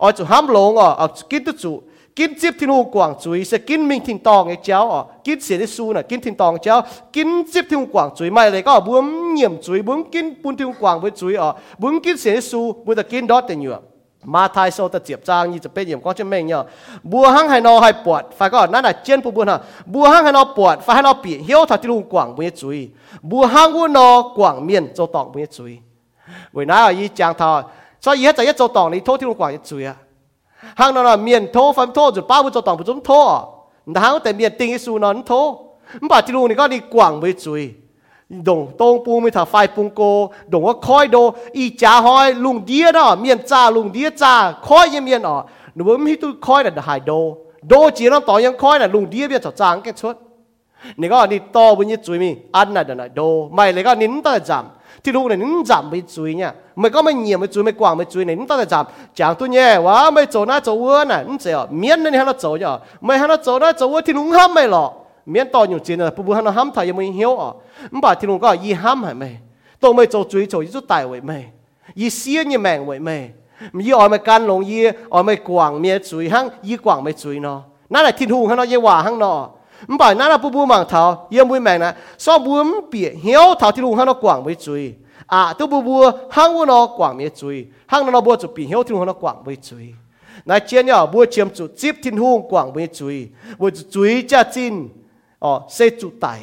อ๋อจุห้ามหลงอ๋อเอากินตุจุ กินจิบที่นูกวางจุยจะกินมิงทิ้งตองไอ้เจ้าอ๋อกินเสียที่สู้น่ะกินทิ้งตองเจ้ากินจิบที่นูกวางจุยไม่เลยก็บุ้มเหยี่ยมจุยบุ้มกินปูนที่นูกวางไปจุยอ๋อบุ้มกินเสียที่สู้บุ้มแต่กินดอดแต่เหยื่อมาไทยโซตะเจียบจางยี่จะเป็นอย่างก็จะไม่เนี่ยบัวหังให้นอให้ปวดไฟก็นั่นน่ะเจียนผู้บัวน่ะบัวหังให้นอปวดไฟให้นอปีเหี้ยวถ้าที่ลุงกวางบุ้ยจุยบัวหังวัวนอกวางเมียนโจตองบุ้ยจุยเวลาอีจางทอ所以一就一做当你拖条怪一嘴啊， หางนอนเมียนโทฟันโทจุดป้าบุจตองปุจุมโทดาวแต่เมียนติงอิสูนอนโทมบาจิลูนี่ก็นี่กว่างไปจุยดงตงปูไม่ถ่าไฟปุงโกดงว่าคอยโดอีจ้าหอยลุงเดียเนาะเมียนจ้าลุงเดียจ้าคอยยังเมียนอะหนูว่าไม่ตุคอยแต่หายโดโดจีน้องต่อยังคอยน่ะลุงเดียเบียจอจางแกชดนี่ก็นี่ต่อบุญยิ่จุยมีอันน่ะเดี๋ยวนะโดไม่เลยก็นิ้นต่อจำ ที่ลูกเนี่ยนึกจำไม่จุยเนี่ยไม่ก็ไม่เงียบไม่จุยไม่กว่างไม่จุยเนี่ยนึกตั้งแต่จำจางตัวเนี่ยว่าไม่โจน่าโจเวอร์น่ะนึกเสียเมียนเนี่ยให้เราโจเนาะไม่ให้เราโจน่าโจเวอร์ที่ลุงห้ามไม่หรอกเมียนต่ออยู่จีนน่ะปุ๊บให้เราห้ามถ่ายยังไม่เหี้ยวอ่ะมันบอกที่ลุงก็ยี่ห้ามหายไม่ตัวไม่โจจุยโจยี่จุดตายไว้ไม่ยี่เสียยี่แมงไว้ไม่ยี่อ่อยไม่กันลงยี่อ่อยไม่กว่างเมียจุยหั่งยี่กว่างไม่จุยเนาะนั่นแหละที่ลุงให้เราเยี่ยว่าหั่งเนาะ 唔系那那布布盲头，要每命呢，所以唔别晓头条路向到广为追，啊都布布行我咯广为追，行到布就变晓条路向到广为追。那见了布占住接天空广为追，我就追加进哦，写住大，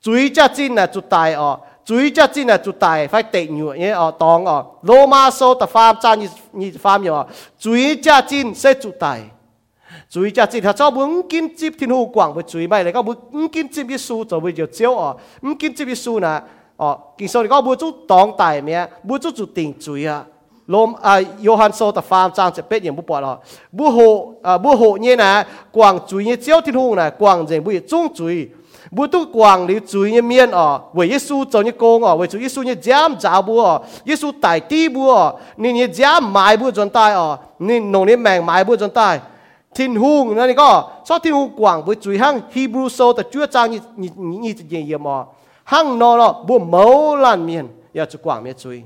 追加进啊住大哦。追加进啊，就大块地牛嘢哦，当哦，罗马数的发展你你发明哦，追加进写住大。 注意只只条走文金接天后广不注意咪嚟个文金接一书就会就少哦，文金接一书呢哦，其实你讲每组党大名，每组就定罪啊。lom à Johann so ta farm trang sẽ biết những bút bỏ họ bút hộ à bút hộ như nè quảng chuối như chéo thiên hùng này quảng dành bụi trung chú ý, bút tu quảng liu chuối như miên ở với Giêsu cho như công ở với Chúa Giêsu như giám giáo bút ở Giêsu tại ti bút ở nên như giám mãi bút dân tai ở nên nông nên mèn mãi bút dân tai 天空那你个，说天空广为最向 Hebrew 说的主要章你你你你这件业么？向咯不谋难免要做广灭罪，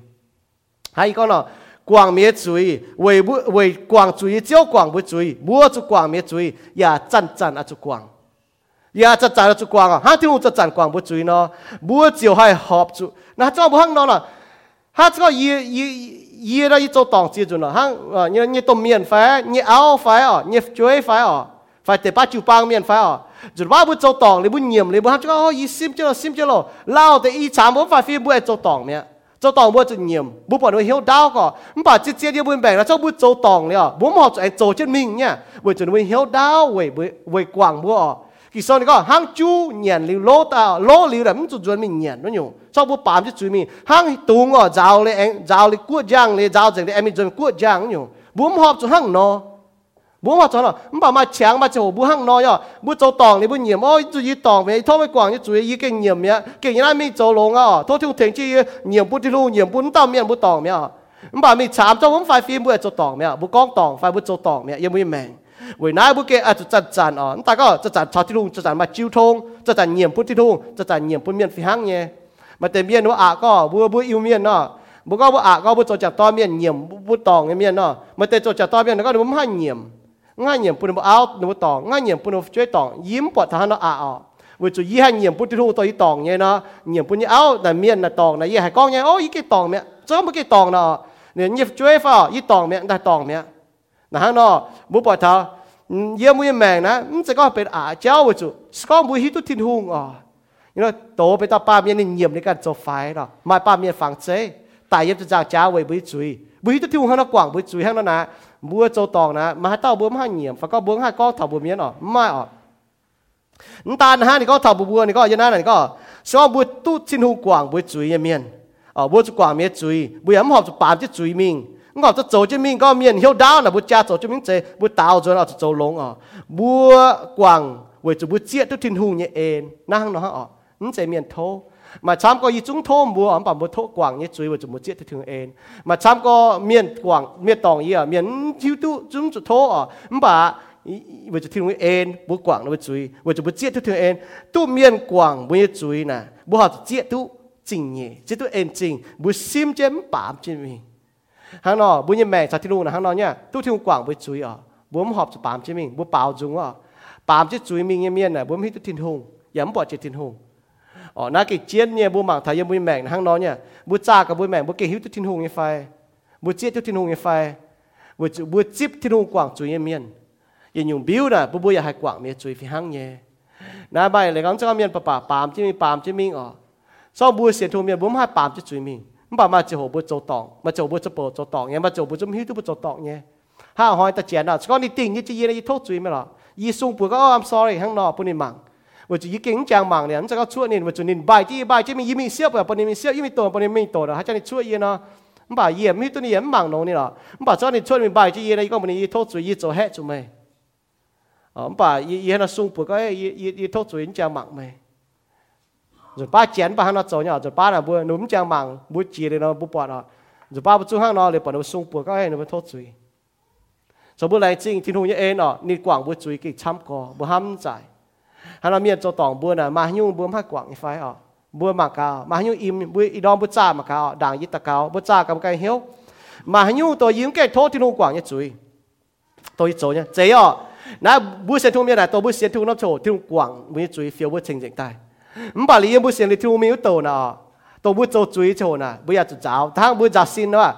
还一个呢广灭罪为不为广罪就广不罪，不就广灭罪也真真啊就广，也真真啊就广啊，天空就真广不罪呢，不就还合住？那这不向那了，他这个也也。伊拉伊做党子阵了，哈，啊，你你都免费，你熬费哦，你追费哦，费得把酒帮免费哦，就话不做党，你不念，你不喊这个哦，伊心着了，心着了，老的伊查无法非不爱做党呢，做党不就念，不把你晓到个，唔把这这你不明了，做不做党了，不好做做这命呢，不就你晓到为为为广不哦。khi sau này có hàng chú nhận liu lô ta lô liu là mình chuẩn mình nhận nó nhiều. Sau bữa bám chứ chuẩn mình hàng tung ở giáo lệ anh, giáo lệ cua giang lệ giáo giang lệ em mình chuẩn cua giang nhiều. Bố họp cho hàng nó. Bố họp cho nó mình bảo mà chàng mà chỗ bố hàng nó nhở bố chỗ tòng này bố nhiệm, ôi, chú ý tòng về, thôi mới quảng như chú ý cái nhiệm nhé cái như là mình chỗ lông à thôi thiếu thành chi nhiệm bố đi lu, nhiệm bố tâm miệng bố tòng nhá mình bảo mình chạm cho không phải phim bố chỗ tòng nhá bố con tòng phải bố chỗ tòng nhá yêu mình mèn เวนาบุเกอจจะจัดจานอ่อนแต่ก็จะจัดชาวที่ลุงจะจัดมาจิ้วทงจะจัดเนียมพุทธิทุงจะจัดเนียมพุทธเมียนฟิฮังเงี้ยมาเต็มเมียนว่าอะก็บัวบัวอิวเมียนเนาะบุก็ว่าอะก็บุจจัดต้อเมียนเนียมบุตองเมียนเนาะมาเต็มจจัดต้อเมียนก็หนุ่มห้าเนียมง่ายเนียมพุ่นบุเอาหนุ่มตองง่ายเนียมพุ่นช่วยตองยิ้มปวดทารเนาะอาอะวจุยี่ห้เนียมพุทธิทูตัวยี่ตองเงี้ยเนาะเนียมพุ่นยี่เอาแต่เมียนน่ะตองนะยี่ห้กองเนี่ยโอ้ยกี่ตองเนี่ยจ้าม่กี้ตองเนาะเนี่ยยี่ช่วยฟ้ายี่ตองเนี่ยได้ตองเนี่ยนะฮะเนาะบุปผา มยิ่งแมงนะมันจะก็เป็นอาเจ้าวิจุสก็มุฮิตุทินหุงอ่ะนี่เราโตไปตาป้าเมียนเยี่ยมในการจบไฟเนาะมาป้าเมียนฝังเจแต่ยังจะจากเจ้าไว้บุยจุยบุยตุทินหุงเขากว่างบุยจุยให้แล้วนะบัวโจตองนะมาให้เต้าบัวมาเยี่ยมฝังก็บัวให้ก็ถอดบัวเมียนอ่ะไม่อ่ะนตานะฮะนี่ก็ถอดบัวนี่ก็ยันนั่นนี่ก็สก็บัวตุทินหุงกว่างบุยจุยเมียนอ๋อบัวจะกว่างเมียจุยบัวยังหอบจะปามจะจุยมิง ngọ cho châu chứng minh có miền hiếu đáo là bút cha châu chứng minh chế bút tao rồi là châu lông à. Búa quảng với chú bút chia tức thiên hùng như ên năng nó họ nó sẽ miền thô. Mà chăm có ý chúng thô búa ông bảo bút thô quảng nhé chuối với chú bút chia tức thiên ên. Mà chăm có miền quảng miền tòng gì à miền hiếu tu chúng chú thô à ông bảo với chú thiên hùng ên, búa quảng nó với chuối với chú bút chia tức thiên ên. Tu miền quảng búa chuối nè, búa học chia tu chính nhẹ chứ tu ên chính búa sim chém bám trên mình. hàng nọ buổi nhẹ mẹ sao thì luôn là hàng nọ nhá tu thiên quảng buổi chuối à buổi họp cho bám chứ mình buổi bảo dùng à bám chứ chuối mình nghe miên này buổi hít tu thiên hùng yếm bỏ chết thiên hùng ờ na cái chiến nhé buổi mảng thấy buổi mẹ hàng nọ nhá buổi cha cả buổi mẹ buổi cái hít tu thiên hùng như phai buổi chết tu thiên hùng như phai buổi buổi chip thiên hùng quảng chuối nghe miên ยัง用บิวนะบุบอยากให้กว่างเมียจุยฟิหังเย่นาใบเลยกังจะ เมียนปะปะปามามจะมิงอ๋อซอบัวเสียทูเมียนบุ้มให้ปามจะจุยมิงมามาจะหัวบัวโจตองมาโปโจตองเนี่ยมาโจบัวจะมีทุบโจตองเนี่ยห้าหอยตะเจียนอะก็นี่ติ่งนี่จะยีนยี่โทษจุยไม่หรอยี่ซุงปัวก็อ๋อ I'm sorry ข้างนอกปุ่นนี่มังว่าจะยี่เก่งจังมังเนี่ยมันจะก็ช่วยนี่ว่าจะนินใบที่ใบจะมียี่มีเสียบแบบปุ่นนี่มีเสียบยี่มีตัวปุ่นนี่ม่ตัวนะให้จะนี่ช่วยยี่เนาะมันป่าเยี่ยมมีตัวนี้เยี่ยมมังน้องนี่หรอมันป่าจ้านี่ช่วยมีใบที่ยี่นี่ก็ปุ่นนี่ยี่โทษจุยยี่โจแฮจุไหม ông bà y nó sung bùa cái y y thốt chuyện chàng mạng mày rồi ba chén ba nó cho nhỏ rồi ba là bữa núm trang mạng bữa chỉ để nó bữa bỏ nó. Rồi ba bữa chung hàng nó để bỏ nó sung bữa các em nó mới thoát suy rồi bữa này chính thiên hùng như em nó nịt quảng bữa suy cái chăm co, bữa ham giải hắn nó miệt cho tòng bữa là mà nhung bữa hát quảng phải ở bữa à, mà cao mà nhung im bữa y đom bữa cha mà cao đảng yết ta cao bữa cha cầm cái hiếu. Mà nhung tôi yếm cái thoát thiên hùng quảng như suy tôi chỗ nhá chế ở nãy bữa xem thu miệt này tôi bữa xem thu nó chỗ thiên hùng quảng bữa suy phiêu bữa trình diện tài. 唔把你不想你跳没有到呢，都不做追求呢，不要去找，他不找新呢。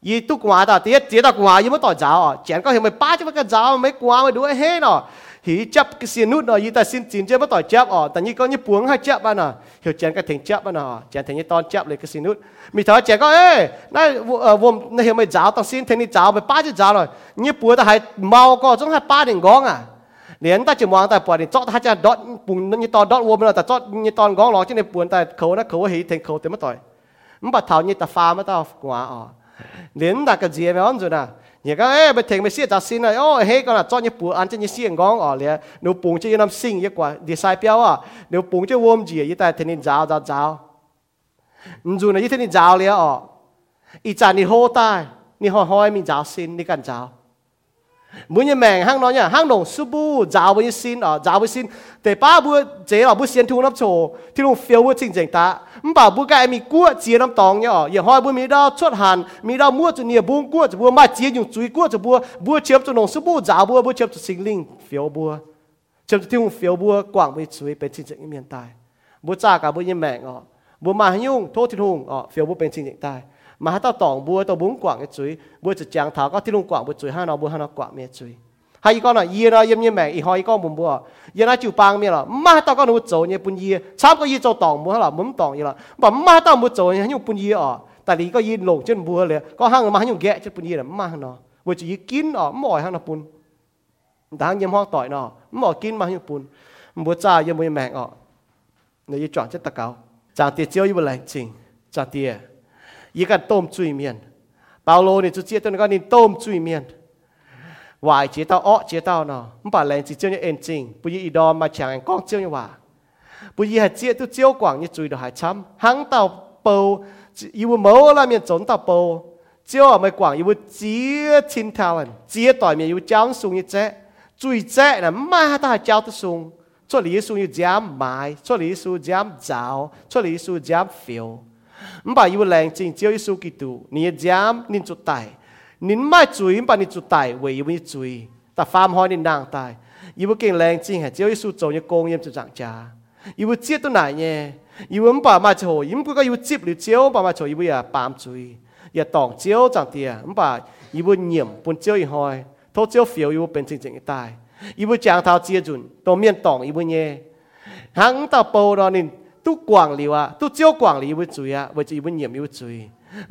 一都瓜的，第一接到瓜也没到找哦，讲个什么八就不个找，没瓜没多黑呢。thì chấp cái xin nút rồi, ta xin chín chứ bắt tỏi chấp à, tại như có như buông hay chấp bạn à, hiểu chén cái thành chấp bạn à, chén thành như ton chấp lấy cái xin nút, mình thấy chén có, ê, na ở vùng na hiểu mấy cháu tao xin thành như cháu mấy ba chứ cháu rồi, như buông ta hay mau có chúng hai ba đỉnh gõ à, ห้จับอ่ะเนาะเหี่ยวแจนก็ถึงจับอ่ะเนาะแจนถึงนี่ตอนจับเลยกเสียนุดมีเธอแจนก็เอ้นั่นเอ่อวมนั่นเหี่ยวไม่จ้าต้องสินถึงนี่จ้าไปป้าจะจ้าเลยนี่ปวดแต่ให้เมาก็ต้องให้ป้าถึงก้องอ่ะ liền ta chỉ mong ta bỏ đi chót hai cha đọt bùng như to đọt vô mà ta chót như to gõ lọ chứ này buồn ta khẩu nó khẩu hỉ thành khẩu tới mất tội mất bắt thảo như ta pha mất ta quả à liền ta cái gì mà ông rồi nè nhà cái ấy bị thành bị xịt ra xin này ô hey con là chót như buồn ăn chứ như xiên gõ à liền nếu bùng chứ năm sinh như quả đi sai béo à nếu bùng chứ vôm gì như ta thành nên giáo giáo giáo dù này như thế nên giáo liền à ít cha ni hô ta ni hỏi hỏi mình giáo xin ni cần giáo mỗi nhà mèn hang nói nhá hang đồng su bu giáo với xin à giáo với xin để ba bu chế là bu xiên thu nắp chỗ thì luôn phiêu bu chính chính ta唔bảo bu cái mi cua chia nắp tòng nhá giờ hỏi bu mi đau chốt hàn mi đau mua cho nhiều bu cua cho bu mai chia dùng chuối cua cho bu bu chiếm cho đồng su bu giáo bu bu chiếm cho sinh linh phiêu bu chiếm cho thiên phiêu bu quảng với chuối bên chính chính miền tai bu cha cả bu nhà mèn à bu mà nhung thô thiên hùng à phiêu bu bên chính chính tai มาให้ตัวตองบัวตัวบุ้งกว่างไอ้จุยบัวจะจางถาก็ที่ลุงกว่างบัวจุยห้านาบัวห้านา กว่างเมียจุยให้อีกก็น่ะยีนะเยี่ยมเยี่ยมแม่อีหอยก็บุ้มบัวยีนะจิวปางเมียละมาให้ตัวก็หนูโจเนี่ยปุ่นยีชามก็ยีโจตองบัวละมุ้มตองยีละบอกมาให้ตัวบัวโจเนี่ยให้ยุ่งปุ่นยีอ๋อแต่ลีก็ยีหลงจนบัวเล mà hát tao tỏng bùa tao bún quảng cái chuối. Bùa chỉ chàng thảo có thi luôn quảng bùa chuối ha nó bùa ha nó quảng mẹ chuối. Hay con là yên nó yếm như mẹ y hỏi con bùn bùa yên nó chịu bang mẹ là mà tao con nó chỗ như bùn yê, chăm có yê cho tỏng bùa là mắm tỏng như là bảo mà tao muốn chỗ như nhung bùn yên ở à. tại vì có yên lủng trên bùa liền có hang mà nhung ghẹ trên bùn yê là mà nó. Bùa chỉ kín ở mỏi hang nó bùn ta hang yếm hoa tỏi nó mỏi kín mà nhung bùn bùa cha yếm mẹ ở nếu như chọn chết tạc cao chàng tiệt chiêu như bùn lành chỉnh chàng tiệt 一个ต้มจุยเมียนเปาโลนี่จุเจียตัวนี้ก็นี่ต้มจุยเมียนวายเจียเต้าอ้อเจียเต้าเนาะมันป่าแรงจีเจียวเนี่ยเอ็นจริงปุยอีดอมมาแข่งก้องเจียวเนี่ยว่าปุยให้เจียตัวเจียวกว่างเนี่ยจุยเดือดหายช้ำหังเต้าเปาอยู่เมาละเมียนจนเต้าเปาเจียวไม่กว่างอยู่เจียทินทาลันเจียต่อยเมียอยู่จ้างสูงเนี่ยเจ๊จุยเจ๊น่ะมาตาเจ้าตัวสูง做理数要giảm mãi,做理数giảm giàu,做理数giảm phiêu. 唔把要靓正，只有耶稣基督，你嘅 jam 你做大，你唔系罪，唔把你做大，为要你罪，但翻开你难大，要劲靓正系只有耶稣做嘅供应就涨价，要接到难嘅，要唔把买错，唔不过要接了招，把买错要啊扮罪，要当招涨啲，唔把要严半招而开，拖招 feel 要变正正嘅大，要将头接准，当面当要嘢，行到步到你。 都管理啊，都只有管理为主啊，为主一份业为主。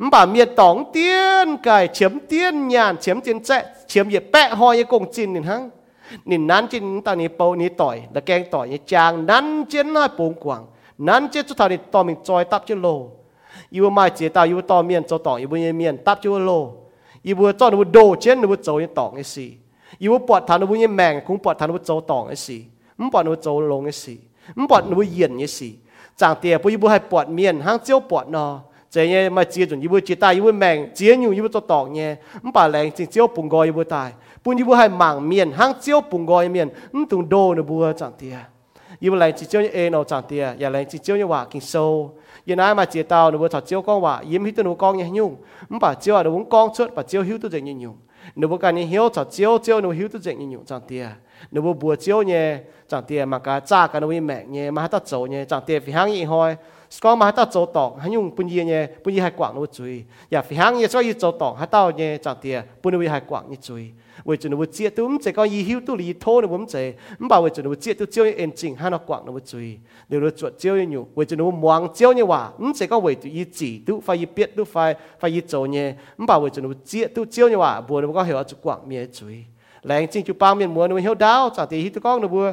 唔把灭党颠改，前颠人，前颠在，前也掰开一公斤呢行。你南京当你包你袋，那干袋你将南京那崩光，南京就他的当面再搭就路，因为买街道，因为当面做党，因为面搭就路，因为做你会多钱，你会做你党嘅事，因为博谈你会命，咁博谈你会做党嘅事，唔博你会做龙嘅事，唔博你会言嘅事。 จตาอีว่าต่อเมียนจอต่ออีว่าเมียนตับจุโลอีว่าจอนูโดเจนนูโจนี่ต่อไอ้สิอีว่าปอดทานูยังแมงคงปอดทานูโจต่อไอ้สิ唔ปอดนูโจลงไอ้สิ唔ปอดนูเย็นไอ้สิ chẳng tiền bùi bùi hay bọt miền hang chiếu bọt nó chế nhé mà chia chuẩn bùi chia tai bùi mèng chia nhiều bùi cho tỏng nhé không phải lẹng chỉ chiếu bùng gọi bùi tai bùi bùi hay mảng miền hang chiếu bùng gọi miền không tung đô nữa bùi chẳng tiền yêu lành chỉ chiếu như ê nó chẳng tiền ya lành chỉ chiếu như hòa kinh sâu giờ nãy mà chia tao nó bùi thọ chiếu con hòa yếm hít tôi nó con nhé nhung không phải chiếu à nó muốn con suốt và chiếu hiếu tôi dạy như nhung nếu bùi cái này hiếu thọ chiếu chiếu nó hiếu tôi dạy như nhung chẳng tiền nếu bố bùa chiếu nhé chẳng tiền mà cả cha cả nuôi mẹ nhé mà hát tắt dấu nhé chẳng tiền phi hang gì hoi có mà hát tắt dấu tỏ hắn nhung bún gì nhé bún gì hay quảng nuôi chui ya phi hang nhé cho gì dấu tỏ hát tao nhé chẳng tiền bún nuôi hay quảng như chui vì chúng nuôi chia tôi cũng chỉ có gì hiu tôi lý thô nuôi cũng chết không bảo vì chúng nuôi chết tôi chiếu anh chỉnh hắn nó quảng nuôi chui nếu nuôi chuột chiếu như nhủ vì chúng nuôi muang chiếu như hòa cũng chỉ có vì tôi ý chỉ tôi phải ý biết tôi phải phải ý dấu nhé không bảo vì chúng nuôi chết tôi chiếu như hòa bùa nó có hiểu ở chỗ quảng miệt chui แรงจริงจุปางเมียนมัวนูเหี่ยวดาวจากตีฮิตก้องนูบัว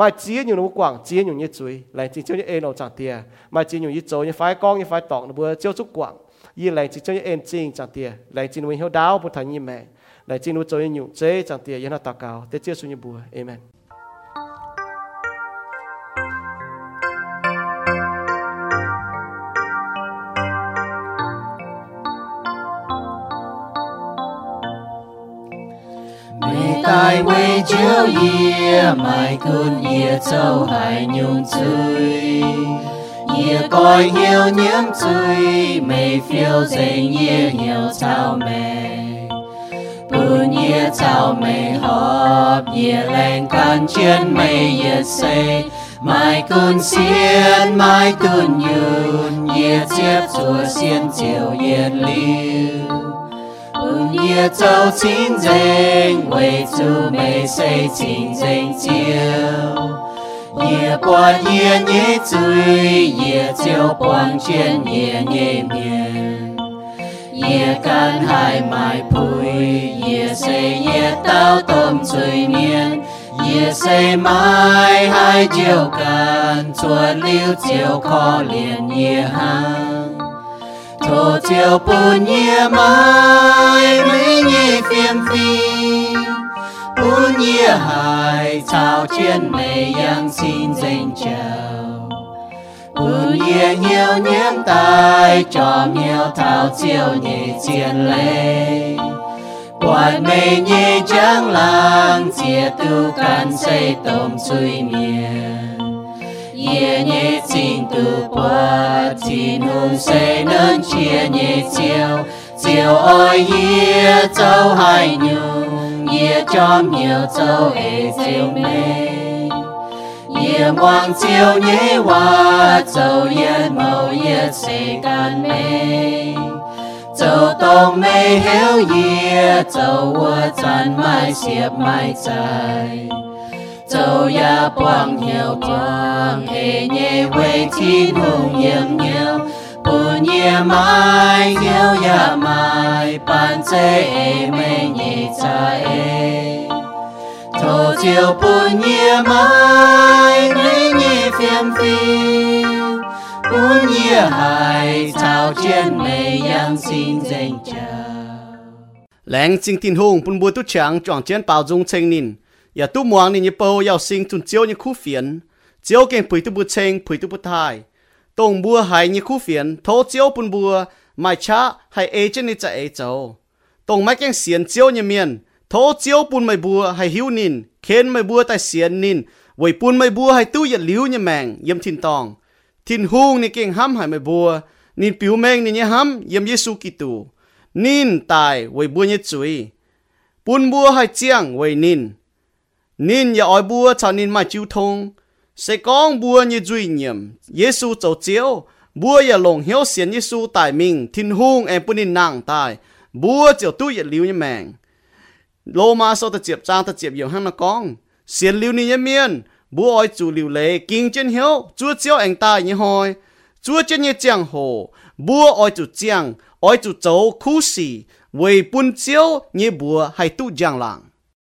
มาเจียอยู่นูกว่างเจียอยู่ยี่จุยแรงจริงเจ้าเอ็นเอาจากเตียมาเจียอยู่ยี่โจยี่ไฟก้องยี่ไฟตอกนูบัวเจ้าจุกว่างยี่แรงจริงเจ้าเอ็นจริงจากเตียแรงจริงนูเหี่ยวดาวพุทธันยี่แม่แรงจริงนูโจยี่อยู่เจจากเตียยันตากาวเตเจียสุญบัวเอเมน tài quê chiếu ye mai cơn ye châu hải nhung chơi ye coi nhiều nhiễm chơi mây phiêu dây ye nhiều chào mẹ. Bùn ye chào mẹ họp ye lên can chiến mây ye say. Mai cơn xiên mai cơn nhường ye chép chùa xiên chiều ye liu 夜走清净，为主美水清净照。夜半夜夜醉，夜酒半圈夜夜眠。夜干海埋陪，夜睡夜到冬催眠。夜睡埋海酒干，做溜酒可怜夜寒。 Thổ chiều bù nhẹ mai mấy nhì phiền phi. Bù nhẹ hải chào chiến mây yang xin dành chào. Bù nhẹ nhiều nhiễm tai, cho nhiều thảo chiều nhì chiến lệ quạt mây nhì trắng lang chia tu can xây tôm suy miền ye nhé xin tu qua tin nung sẽ nên chia nhẹ chiều. Chiều ôi ye châu hai nhung, ye cho nhiều châu ê chiều mê. Ye quang chiều nhẹ hoa, châu ye màu ye sẽ can mê. Châu tông mê hiểu ye, châu hoa chan mai xiếp mai trái 走呀光牛光，哎耶为其不牛牛，不耶买牛呀买，半醉哎没你在哎，头就不耶买，没你偏飞，不耶海草间没阳心真假。แรงจริงตินหงปุ่นบัวตุช่างจ่องเจียนเปาจงเชงนิน châu ya phiền tu muang ni yao sing chiao ni khu phiền chiao keng pui tu bu cheng, pui tu bu thai. Tong bua hai ni khu phiền tho chiao pun bua, mai cha hai e ni cha e chao. Tong mai keng xian chiao ni mian, tho chiao pun mai bua hai hiu nin, khen mai bua tai xian nin, wei pun mai bua hai tu ya liu ni mang yam tin tong. Tin hung ni keng ham hai mai bua, nin piu meng ni ni ham, yam yesu kitu nin tai, wei bua ni chui. Pun bua hai chiang, wei nin nín ya oi bua cho nín mai chiu thông sẽ con bua như duy nhiệm. Giêsu châu chiếu. Bua ya lồng hiếu xiên Giêsu tại mình. Thiên hung em bún nín nàng tại bua chiều tu ya liu như mèng lô ma sau ta chiệp trang, ta chiệp nhiều hăng nó con. Xiên liu ni như miên. Bua oi chủ liu lệ kinh chân hiếu. Chúa chiếu anh ta như hồi chúa chân như giang hồ. Bua oi chủ giang oi chủ châu khu sĩ vì bún chiếu như bua hay tu giang làng.